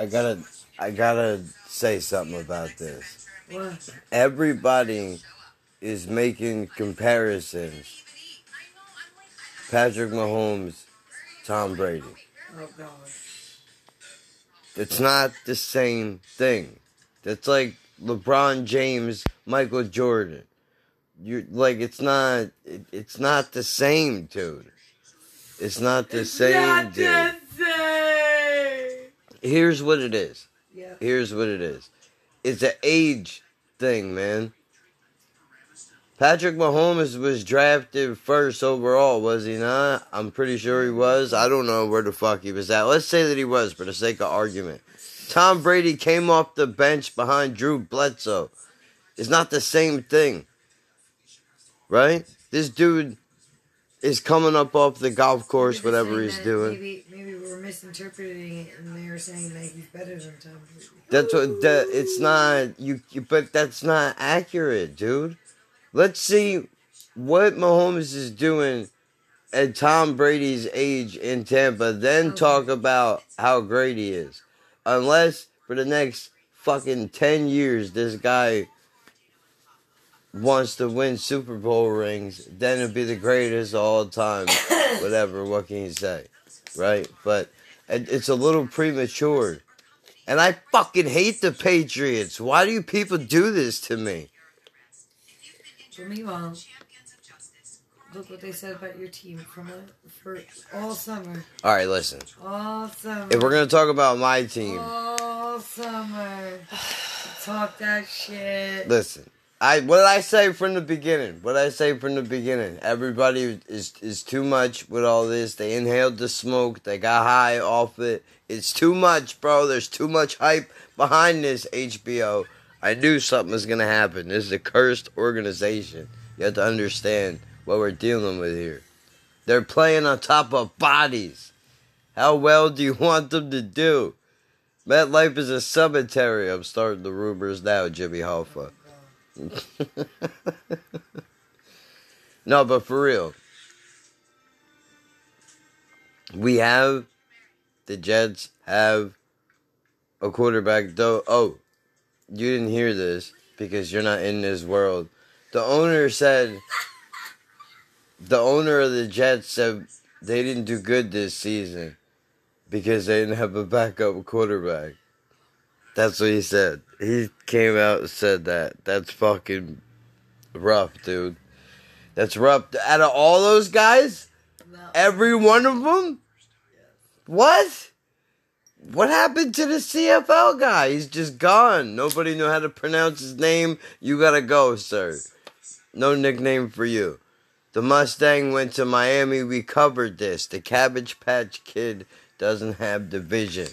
I gotta, I gotta say something about this. What? Everybody is making comparisons. Patrick Mahomes, Tom Brady. Oh God. It's not the same thing. It's like LeBron James, Michael Jordan. You like it's not. It, it's not the same, dude. It's not the same, Not dude. Here's what it is. Yeah. Here's what it is. It's an age thing, man. Patrick Mahomes was drafted first overall, was he not? I'm pretty sure he was. I don't know where the fuck he was at. Let's say that he was for the sake of argument. Tom Brady came off the bench behind Drew Bledsoe. It's not the same thing. Right? This dude is coming up off the golf course, whatever he's doing. Maybe, maybe we're misinterpreting it and they're saying that he's better than Tom Brady. That's what that it's not you, you but that's not accurate, dude. Let's see what Mahomes is doing at Tom Brady's age in Tampa, then talk about how great he is. Unless for the next fucking 10 years this guy wants to win Super Bowl rings, then it'd be the greatest of all time. Whatever, what can you say? Right? But it's a little premature. And I fucking hate the Patriots. Why do you people do this to me? But meanwhile, look what they said about your team from a, for all summer. All right, listen. All summer. If we're gonna talk about my team, All summer. Talk that shit. listen. I what did I say from the beginning? What did I say from the beginning? Everybody is is too much with all this. They inhaled the smoke. They got high off it. It's too much, bro. There's too much hype behind this HBO. I knew something was gonna happen. This is a cursed organization. You have to understand what we're dealing with here. They're playing on top of bodies. How well do you want them to do? MetLife is a cemetery. I'm starting the rumors now, Jimmy Hoffa. No, but for real. We have the Jets have a quarterback though oh you didn't hear this because you're not in this world. The owner said the owner of the Jets said they didn't do good this season because they didn't have a backup quarterback. That's what he said. He came out and said that. That's fucking rough, dude. That's rough. Out of all those guys, every one of them. What? What happened to the CFL guy? He's just gone. Nobody knew how to pronounce his name. You gotta go, sir. No nickname for you. The Mustang went to Miami. We covered this. The Cabbage Patch Kid doesn't have division.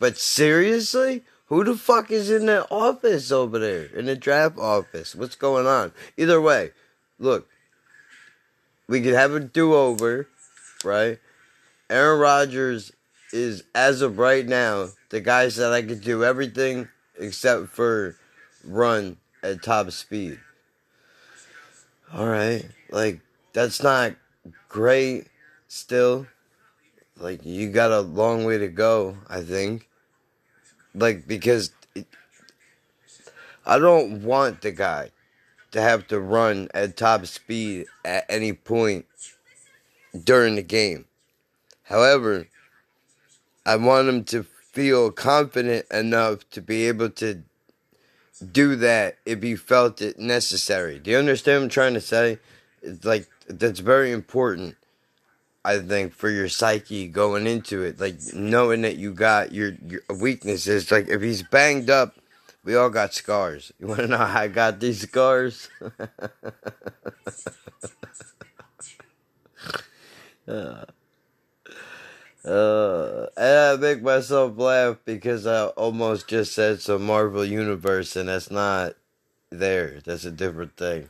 But seriously? Who the fuck is in the office over there? In the draft office? What's going on? Either way, look, we could have a do over, right? Aaron Rodgers is, as of right now, the guy that I could do everything except for run at top speed. Alright, like, that's not great still. Like, you got a long way to go, I think. Like, because it, I don't want the guy to have to run at top speed at any point during the game. However, I want him to feel confident enough to be able to do that if he felt it necessary. Do you understand what I'm trying to say? It's like that's very important. I think for your psyche going into it, like knowing that you got your your weaknesses. Like if he's banged up, we all got scars. You want to know how I got these scars? uh, uh, and I make myself laugh because I almost just said some Marvel Universe, and that's not there. That's a different thing.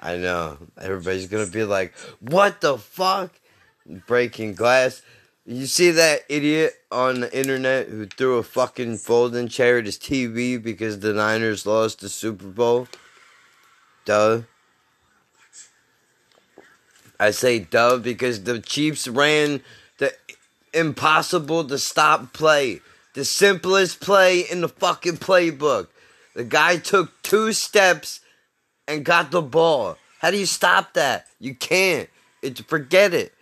I know. Everybody's gonna be like, "What the fuck?" Breaking glass. You see that idiot on the internet who threw a fucking folding chair at his TV because the Niners lost the Super Bowl? Duh. I say duh because the Chiefs ran the impossible to stop play. The simplest play in the fucking playbook. The guy took two steps and got the ball. How do you stop that? You can't. It's forget it.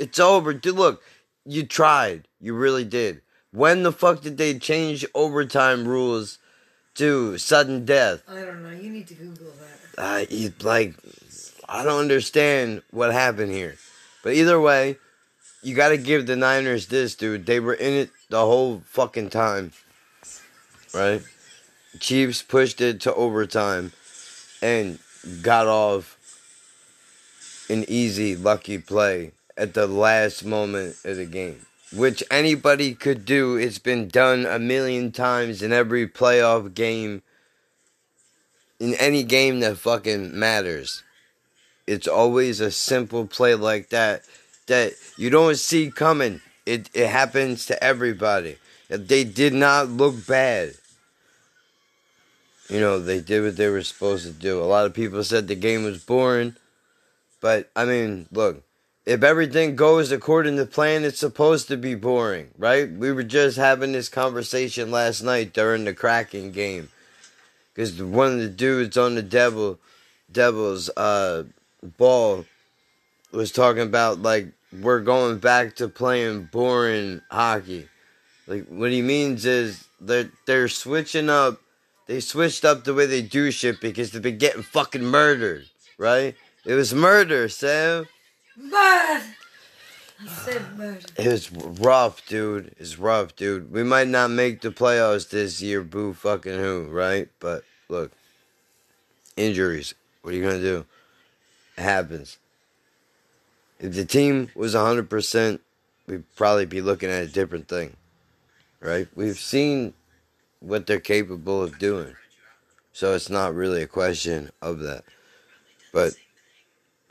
It's over. Dude, look, you tried. You really did. When the fuck did they change overtime rules to sudden death? I don't know. You need to Google that. uh, you, like I don't understand what happened here. But either way, you got to give the Niners this, dude. They were in it the whole fucking time, right? Chiefs pushed it to overtime and got off an easy, lucky play at the last moment of the game, which anybody could do. It's been done a million times in every playoff game in any game that fucking matters. It's always a simple play like that that you don't see coming. It it happens to everybody. They did not look bad. You know, they did what they were supposed to do. A lot of people said the game was boring. But, I mean, look, if everything goes according to plan, it's supposed to be boring, right? We were just having this conversation last night during the Kraken game. Because one of the dudes on the Devil, Devils uh, ball was talking about, like, we're going back to playing boring hockey. Like, what he means is they're, they're switching up they switched up the way they do shit because they've been getting fucking murdered, right? It was murder, Sam. Murder. I said murder. It was rough, dude. It's rough, dude. We might not make the playoffs this year, boo fucking who, right? But look, injuries. What are you gonna do? It happens. If the team was 100%, we'd probably be looking at a different thing, right? We've seen what they're capable of doing. So it's not really a question of that. But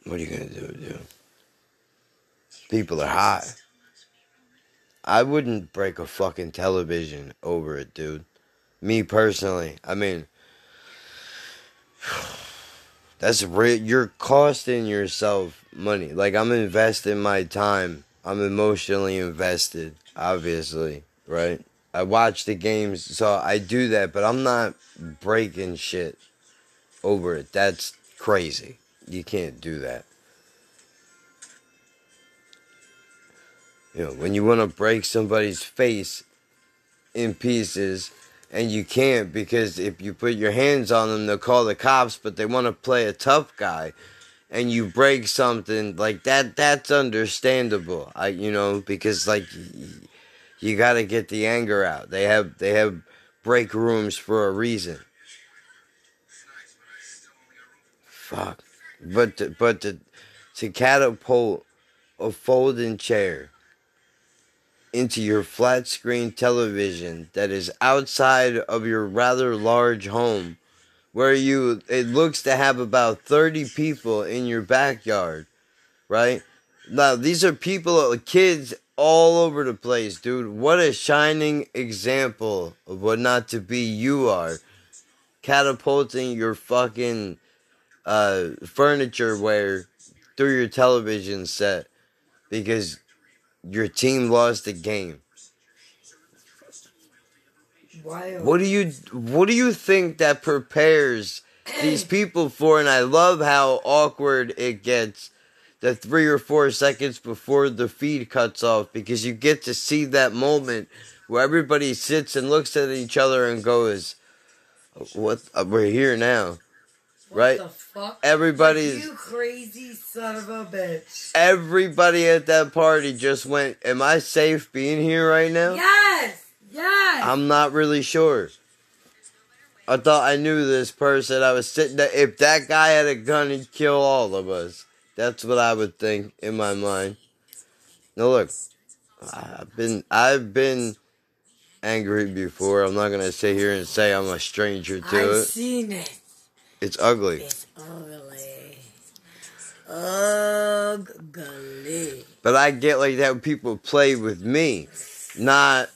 what are you going to do, dude? People are hot. I wouldn't break a fucking television over it, dude. Me personally. I mean, that's real. You're costing yourself money. Like, I'm investing my time. I'm emotionally invested, obviously, right? I watch the games, so I do that, but I'm not breaking shit over it. That's crazy. You can't do that. You know, when you want to break somebody's face in pieces, and you can't because if you put your hands on them, they'll call the cops, but they want to play a tough guy. And you break something like that, that's understandable. I, you know, because like you got to get the anger out. They have they have break rooms for a reason. Fuck, but to, but to to catapult a folding chair into your flat screen television that is outside of your rather large home where you it looks to have about 30 people in your backyard right now these are people kids all over the place, dude. What a shining example of what not to be you are. Catapulting your fucking uh, furniture wear through your television set because your team lost the game. Wild. What do you what do you think that prepares these people for? And I love how awkward it gets the three or four seconds before the feed cuts off because you get to see that moment where everybody sits and looks at each other and goes, "What? Uh, we're here now." Right? The fuck? Everybody's You crazy son of a bitch. everybody at that party just went, "Am I safe being here right now?" Yes! Yes! I'm not really sure. I thought I knew this person. I was sitting there. If that guy had a gun, he'd kill all of us. That's what I would think in my mind. Now look, I've been I've been angry before. I'm not gonna sit here and say I'm a stranger to I've it. seen it. It's ugly. It's ugly. Ugly. But I get like that when people play with me, not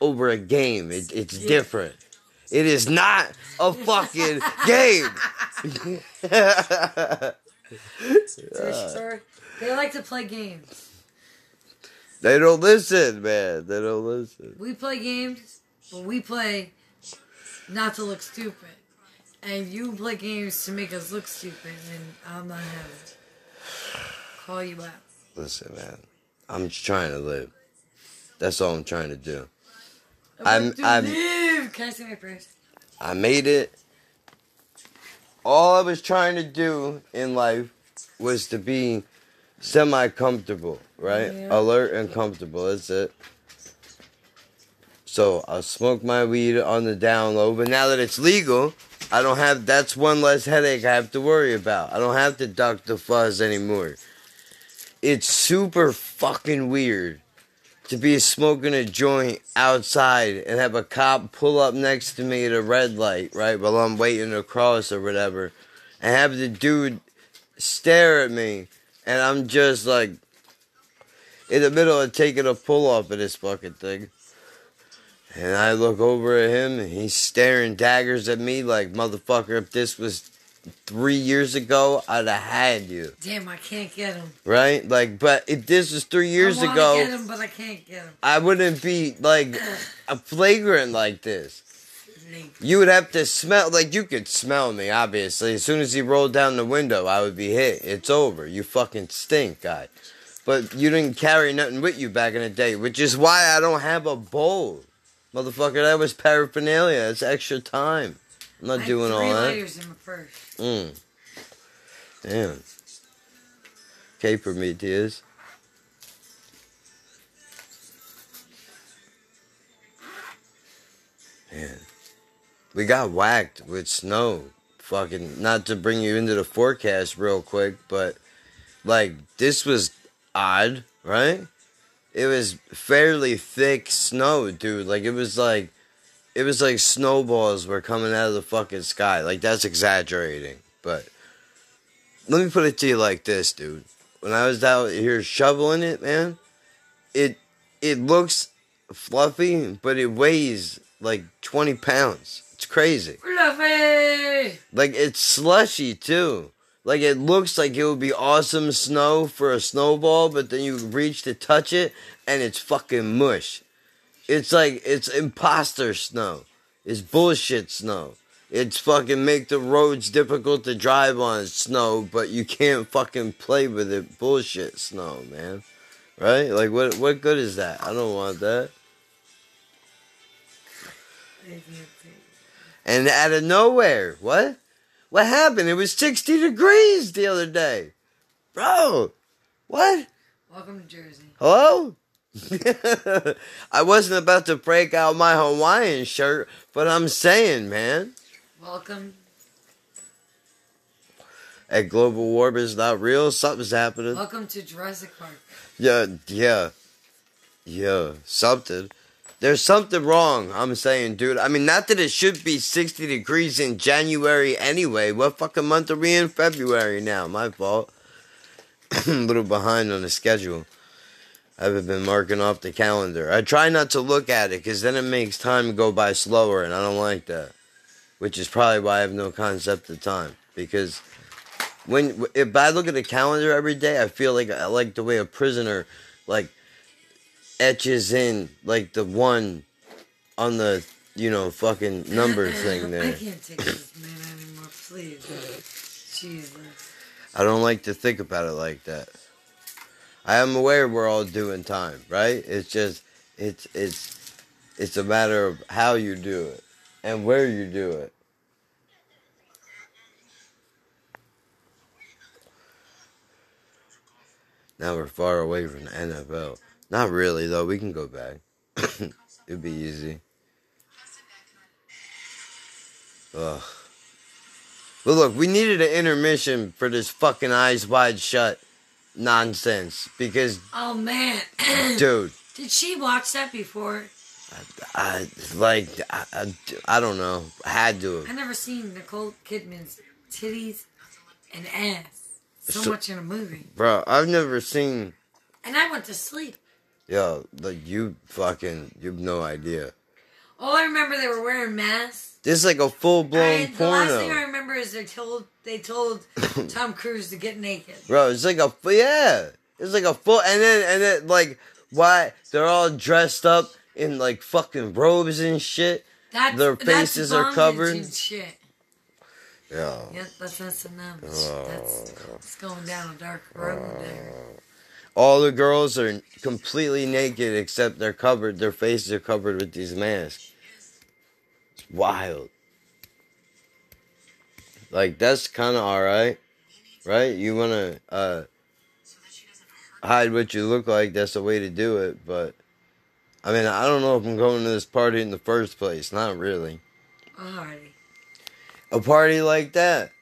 over a game. It, it's different. It is not a fucking game. They like to play games. they don't listen, man. They don't listen. We play games, but we play not to look stupid. And you play games to make us look stupid, and I'm not having it. Call you out. Listen, man. I'm just trying to live. That's all I'm trying to do. I I'm I'm live. Can I say my prayers? I made it. All I was trying to do in life was to be semi comfortable, right? Yeah. Alert and comfortable. That's it. So I'll smoke my weed on the down low, but now that it's legal, I don't have that's one less headache I have to worry about. I don't have to duck the fuzz anymore. It's super fucking weird to be smoking a joint outside and have a cop pull up next to me at a red light, right, while I'm waiting to cross or whatever, and have the dude stare at me, and I'm just like, in the middle of taking a pull off of this fucking thing. And I look over at him and he's staring daggers at me like, motherfucker, if this was three years ago, I'd have had you. Damn, I can't get him. Right? Like, but if this was three years I ago, get him, but I can't get him. I wouldn't be like a flagrant like this. You would have to smell like you could smell me, obviously. As soon as he rolled down the window, I would be hit. It's over. You fucking stink, guy. But you didn't carry nothing with you back in the day, which is why I don't have a bowl. Motherfucker, that was paraphernalia. It's extra time. I'm not had doing all three that. layers in my purse. Mm. Damn. Caper me. Man. We got whacked with snow. Fucking, not to bring you into the forecast real quick, but like, this was odd, right? It was fairly thick snow, dude. Like, it was like, it was like snowballs were coming out of the fucking sky. Like, that's exaggerating, but let me put it to you like this, dude. When I was out here shoveling it, man, it it looks fluffy, but it weighs like twenty pounds. It's crazy. Fluffy! Like it's slushy too. Like it looks like it would be awesome snow for a snowball, but then you reach to touch it and it's fucking mush. It's like it's imposter snow. It's bullshit snow. It's fucking make the roads difficult to drive on snow, but you can't fucking play with it. Bullshit snow, man. Right? Like what what good is that? I don't want that. And out of nowhere, what? What happened? It was 60 degrees the other day. Bro, what? Welcome to Jersey. Hello? I wasn't about to break out my Hawaiian shirt, but I'm saying, man, Welcome. at global warp is not real. Something's happening. Welcome to Jurassic Park. Yeah, yeah, yeah, something. There's something wrong, I'm saying, dude. I mean, not that it should be 60 degrees in January anyway. What fucking month are we in? February now. My fault. a little behind on the schedule. I haven't been marking off the calendar. I try not to look at it because then it makes time go by slower, and I don't like that. Which is probably why I have no concept of time. Because when if I look at the calendar every day, I feel like I like the way a prisoner like etches in like the one on the you know fucking number thing there. I can't take this man anymore, please. Jesus. I don't like to think about it like that. I am aware we're all doing time, right? It's just it's it's it's a matter of how you do it and where you do it. Now we're far away from the NFL. Not really though. We can go back. It'd be easy. Ugh. But look, we needed an intermission for this fucking eyes wide shut nonsense because, Oh man. dude, Did she watch that before? I like I, I, I don't know. I had to. I never seen Nicole Kidman's titties and ass so, So- much in a movie. Bro, I've never seen. And I went to sleep. Yo, like you fucking, you have no idea. All I remember they were wearing masks. This is like a full blown the last thing I remember is they told they told Tom Cruise to get naked. bro. It's like a yeah. It's like a full, and then and then like why they're all dressed up in like fucking robes and shit. That's, Their that's faces are covered. Shit. Yeah. Yep, that's S and M. Oh. That's it's going down a dark road there. All the girls are completely naked except they're covered. Their faces are covered with these masks. It's wild. Like that's kind of all right, right? You want to uh, hide what you look like. That's the way to do it. But I mean, I don't know if I'm going to this party in the first place. Not really. Alrighty. A party like that.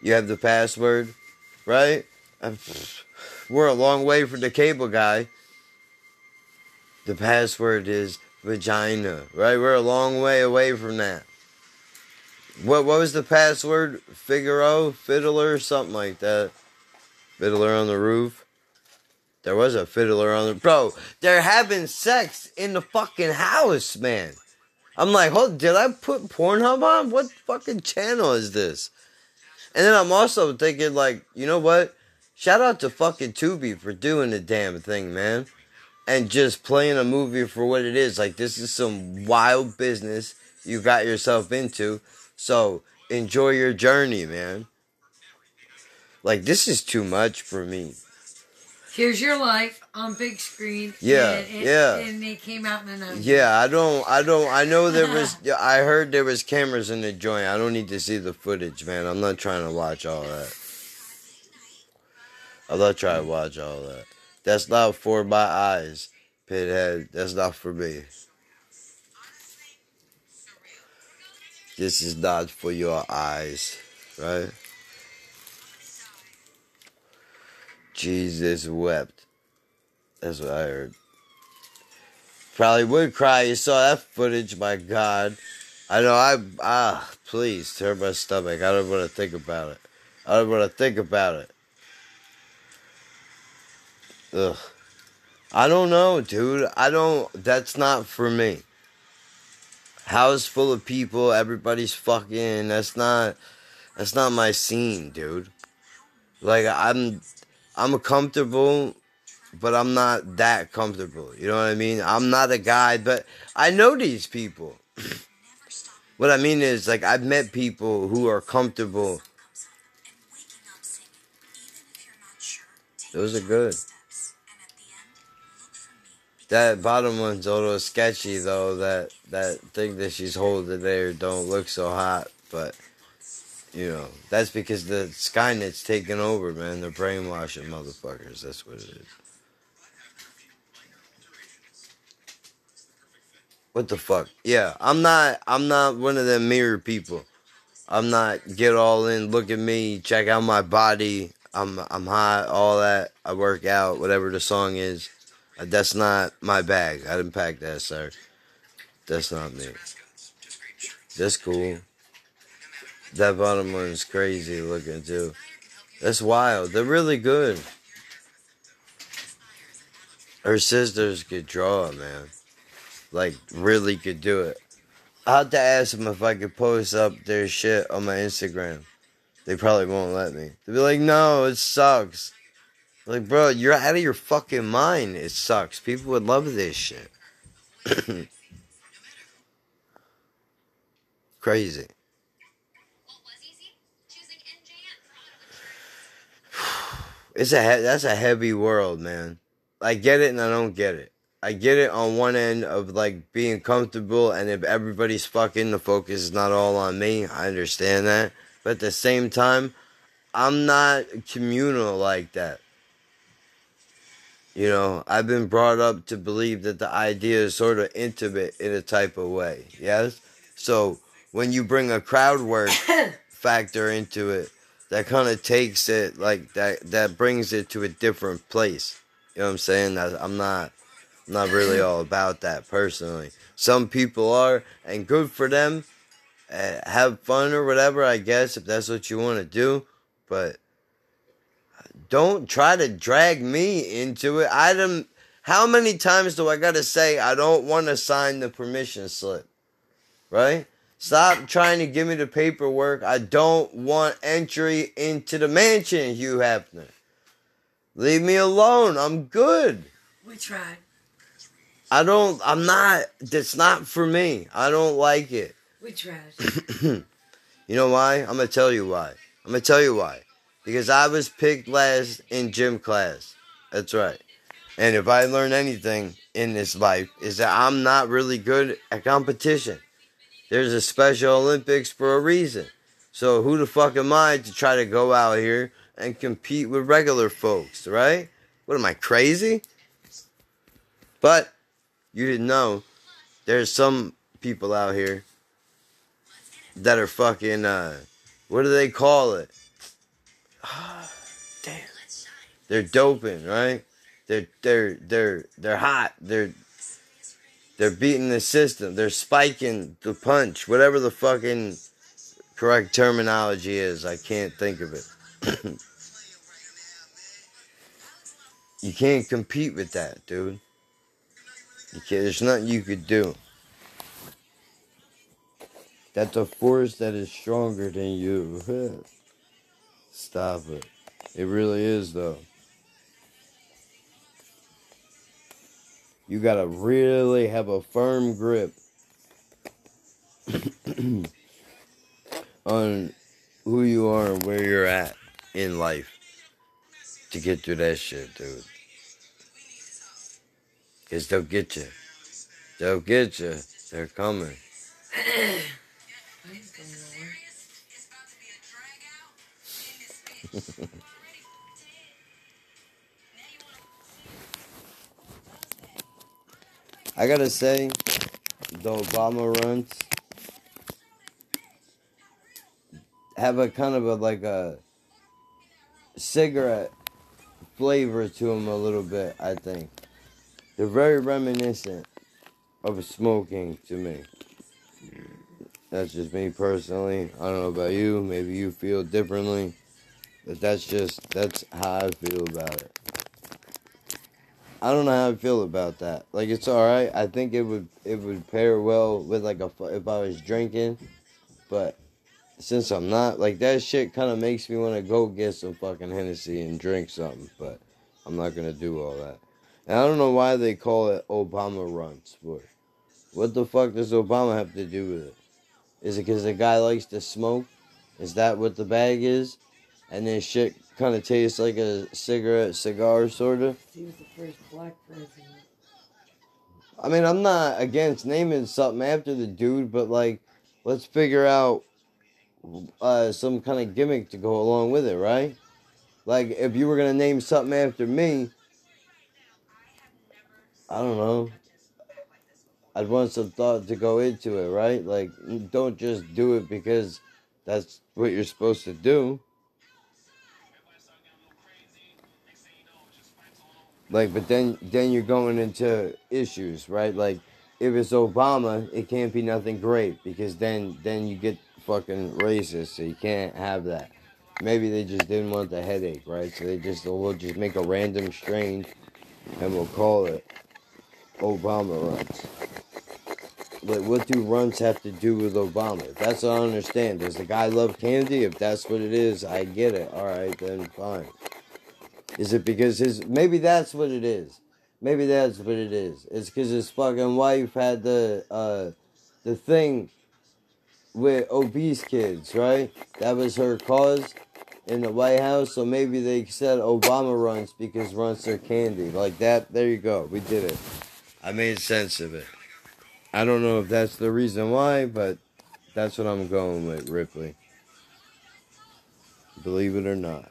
You have the password, right? Uh, We're a long way from the cable guy. The password is vagina, right? We're a long way away from that. What what was the password? Figaro, fiddler, something like that. Fiddler on the roof. There was a fiddler on the bro. They're having sex in the fucking house, man. I'm like, hold, did I put Pornhub on? What fucking channel is this? And then I'm also thinking, like, you know what? Shout out to fucking Tubi for doing the damn thing, man. And just playing a movie for what it is. Like, this is some wild business you got yourself into. So, enjoy your journey, man. Like, this is too much for me. Here's your life on big screen. Yeah, and, and, yeah. And they came out in the night. Yeah, I don't, I don't, I know there was, I heard there was cameras in the joint. I don't need to see the footage, man. I'm not trying to watch all that. I'm not trying to watch all that. That's not for my eyes, Pithead. That's not for me. This is not for your eyes, right? Jesus wept. That's what I heard. Probably would cry. You saw that footage, my God. I know I ah please turn my stomach. I don't want to think about it. I don't want to think about it. Ugh. I don't know, dude. I don't that's not for me. House full of people, everybody's fucking that's not that's not my scene, dude. Like I'm I'm comfortable but I'm not that comfortable. You know what I mean? I'm not a guy, but I know these people. what I mean is, like, I've met people who are comfortable. Those are good. That bottom one's a little sketchy though. That that thing that she's holding there don't look so hot, but you know that's because the Skynet's taking over, man. They're brainwashing motherfuckers. That's what it is. What the fuck? Yeah, I'm not. I'm not one of them mirror people. I'm not get all in. Look at me. Check out my body. I'm I'm hot. All that. I work out. Whatever the song is. Uh, That's not my bag. I didn't pack that, sir. That's not me. That's cool. That bottom one's crazy looking too. That's wild. They're really good. Her sisters could draw, man. Like, really could do it. I have to ask them if I could post up their shit on my Instagram. They probably won't let me. They'll be like, no, it sucks. Like, bro, you're out of your fucking mind. It sucks. People would love this shit. Crazy. It's a he- that's a heavy world, man. I get it and I don't get it. I get it on one end of like being comfortable, and if everybody's fucking, the focus is not all on me. I understand that, but at the same time, I'm not communal like that. You know, I've been brought up to believe that the idea is sort of intimate in a type of way. Yes? So when you bring a crowd work factor into it, that kind of takes it like that that brings it to a different place. You know what I'm saying? I'm not I'm not really all about that personally. Some people are and good for them. Uh, have fun or whatever, I guess, if that's what you want to do, but don't try to drag me into it. I don't. How many times do I gotta say I don't want to sign the permission slip? Right? Stop trying to give me the paperwork. I don't want entry into the mansion, Hugh Hefner. Leave me alone. I'm good. We tried. I don't. I'm not. That's not for me. I don't like it. We tried. you know why? I'm gonna tell you why. I'm gonna tell you why. Because I was picked last in gym class. That's right. And if I learn anything in this life, is that I'm not really good at competition. There's a Special Olympics for a reason. So who the fuck am I to try to go out here and compete with regular folks, right? What am I crazy? But you didn't know there's some people out here that are fucking uh what do they call it? Ah, damn. They're doping, right? They're they're they're they're hot. They're they're beating the system. They're spiking the punch. Whatever the fucking correct terminology is, I can't think of it. You can't compete with that, dude. You can't, there's nothing you could do. That's a force that is stronger than you. Stop it. It really is, though. You gotta really have a firm grip on who you are and where you're at in life to get through that shit, dude. Because they'll get you. They'll get you. They're coming. I gotta say, the Obama Runtz have a kind of a like a cigarette flavor to them a little bit. I think they're very reminiscent of smoking to me. That's just me personally. I don't know about you. Maybe you feel differently, but that's just that's how I feel about it. I don't know how I feel about that. Like it's all right. I think it would it would pair well with like a if I was drinking, but since I'm not, like that shit kind of makes me want to go get some fucking Hennessy and drink something. But I'm not gonna do all that. And I don't know why they call it Obama Runtz. But what the fuck does Obama have to do with it? Is it because the guy likes to smoke? Is that what the bag is? And then shit kind of tastes like a cigarette, cigar, sort of. He was the first black president. I mean, I'm not against naming something after the dude, but like, let's figure out uh, some kind of gimmick to go along with it, right? Like, if you were gonna name something after me, I don't know. I'd want some thought to go into it, right? Like, don't just do it because that's what you're supposed to do. Like, but then then you're going into issues, right? Like, if it's Obama, it can't be nothing great because then then you get fucking racist, so you can't have that. Maybe they just didn't want the headache, right? So they just we'll just make a random strain, and we'll call it Obama Runtz. Like, what do runs have to do with Obama? That's what I understand. Does the guy love candy? If that's what it is, I get it. All right, then fine. Is it because his? Maybe that's what it is. Maybe that's what it is. It's because his fucking wife had the uh, the thing with obese kids, right? That was her cause in the White House. So maybe they said Obama Runtz because runs are candy. Like that. There you go. We did it. I made sense of it. I don't know if that's the reason why, but that's what I'm going with, Ripley. Believe it or not.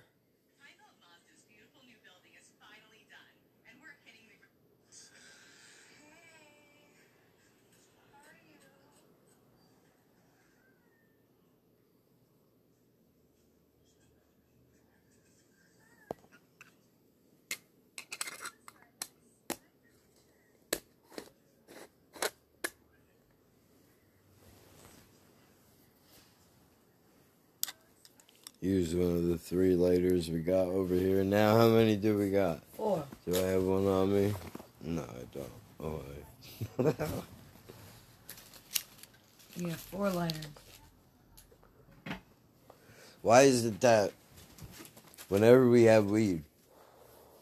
Use one of the three lighters we got over here. Now, how many do we got? Four. Do I have one on me? No, I don't. Oh, wait. You have four lighters. Why is it that whenever we have weed,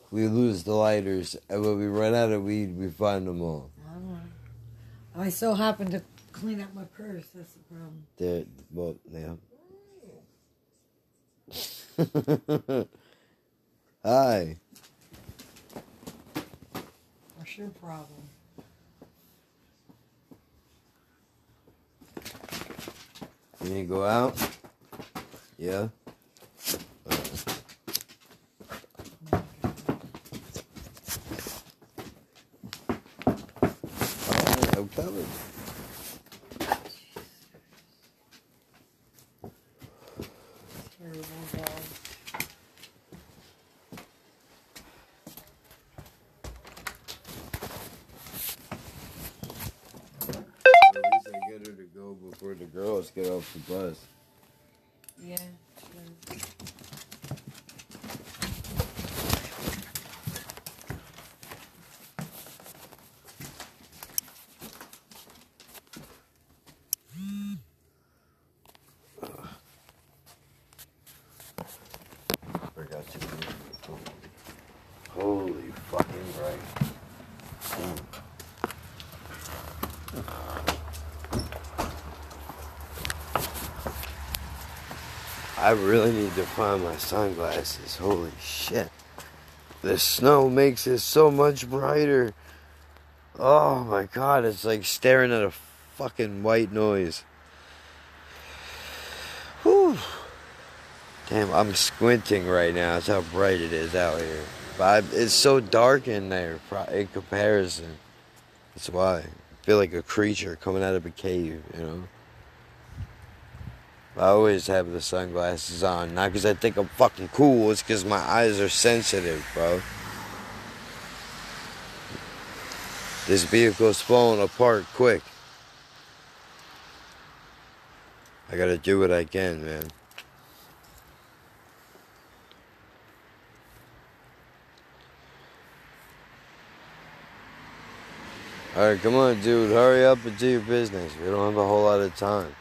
we lose the lighters, and when we run out of weed, we find them all? I don't know. I so happen to clean out my purse. That's the problem. They're, well, yeah. Hi. What's your problem? You need to go out? Yeah? Alright, oh, I'm coming. Get off the bus. Yeah. sure. Forgot to move the phone. Holy fucking right. I really need to find my sunglasses. Holy shit. The snow makes it so much brighter. Oh my god, it's like staring at a fucking white noise. Whew. Damn, I'm squinting right now. That's how bright it is out here. But I, it's so dark in there in comparison. That's why. I feel like a creature coming out of a cave, you know? I always have the sunglasses on. Not because I think I'm fucking cool, it's because my eyes are sensitive, bro. This vehicle's falling apart quick. I gotta do what I can, man. Alright, come on, dude. Hurry up and do your business. We don't have a whole lot of time.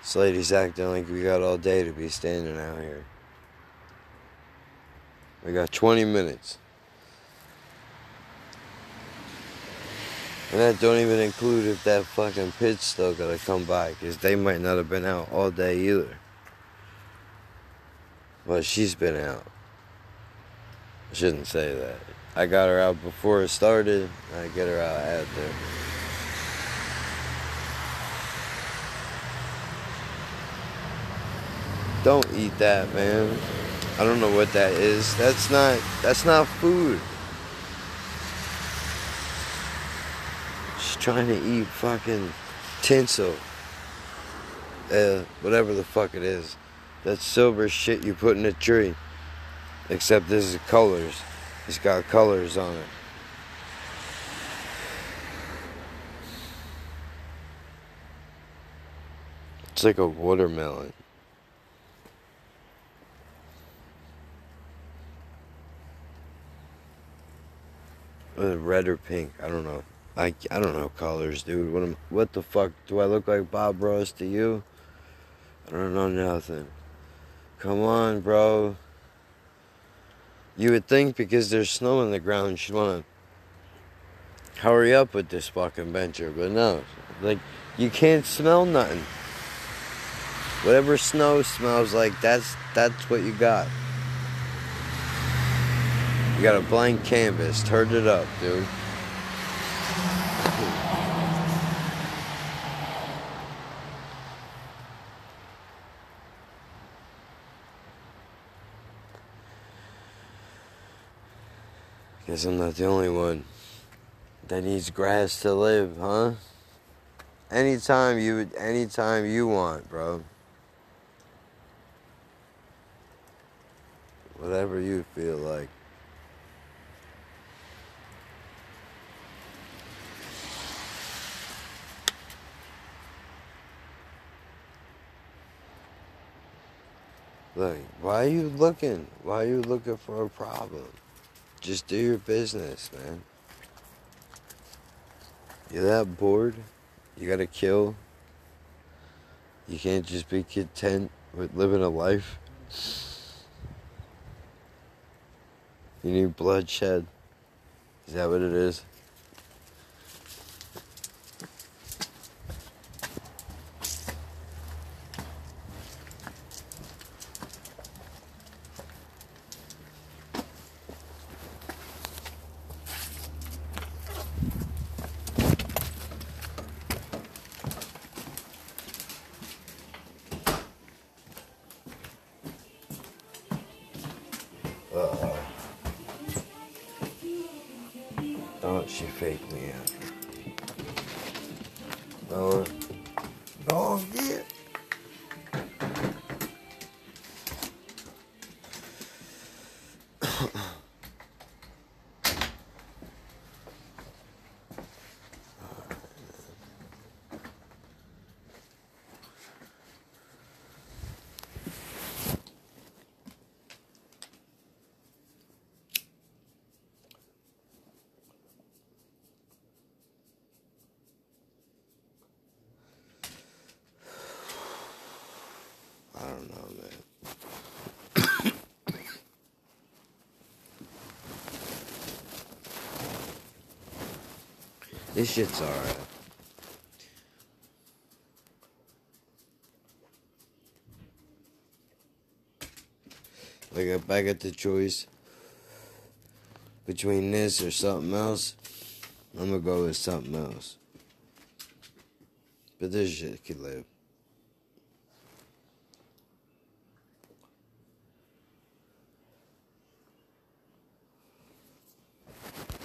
This lady's acting like we got all day to be standing out here. We got 20 minutes. And that don't even include if that fucking pit's still gotta come by, because they might not have been out all day either. But she's been out. I shouldn't say that. I got her out before it started, I get her out after. Don't eat that, man. I don't know what that is. That's not that's not food. She's trying to eat fucking tinsel. Uh, whatever the fuck it is. That silver shit you put in a tree. Except this is colors. It's got colors on it. It's like a watermelon. Uh, red or pink. I don't know. I, I don't know colors, dude. What am, what the fuck do I look like, Bob Ross to you? I don't know nothing. Come on, bro. You would think because there's snow on the ground, she'd want to hurry up with this fucking venture, but no. Like, you can't smell nothing. Whatever snow smells like, that's that's what you got. You got a blank canvas. Turn it up, dude. Guess I'm not the only one that needs grass to live, huh? Anytime you anytime you want, bro. Whatever you feel like. Look, why are you looking? Why are you looking for a problem? Just do your business, man. You're that bored? You gotta kill? You can't just be content with living a life? You need bloodshed? Is that what it is? Shit's alright. Like if I get the choice between this or something else, I'm gonna go with something else. But this shit could live.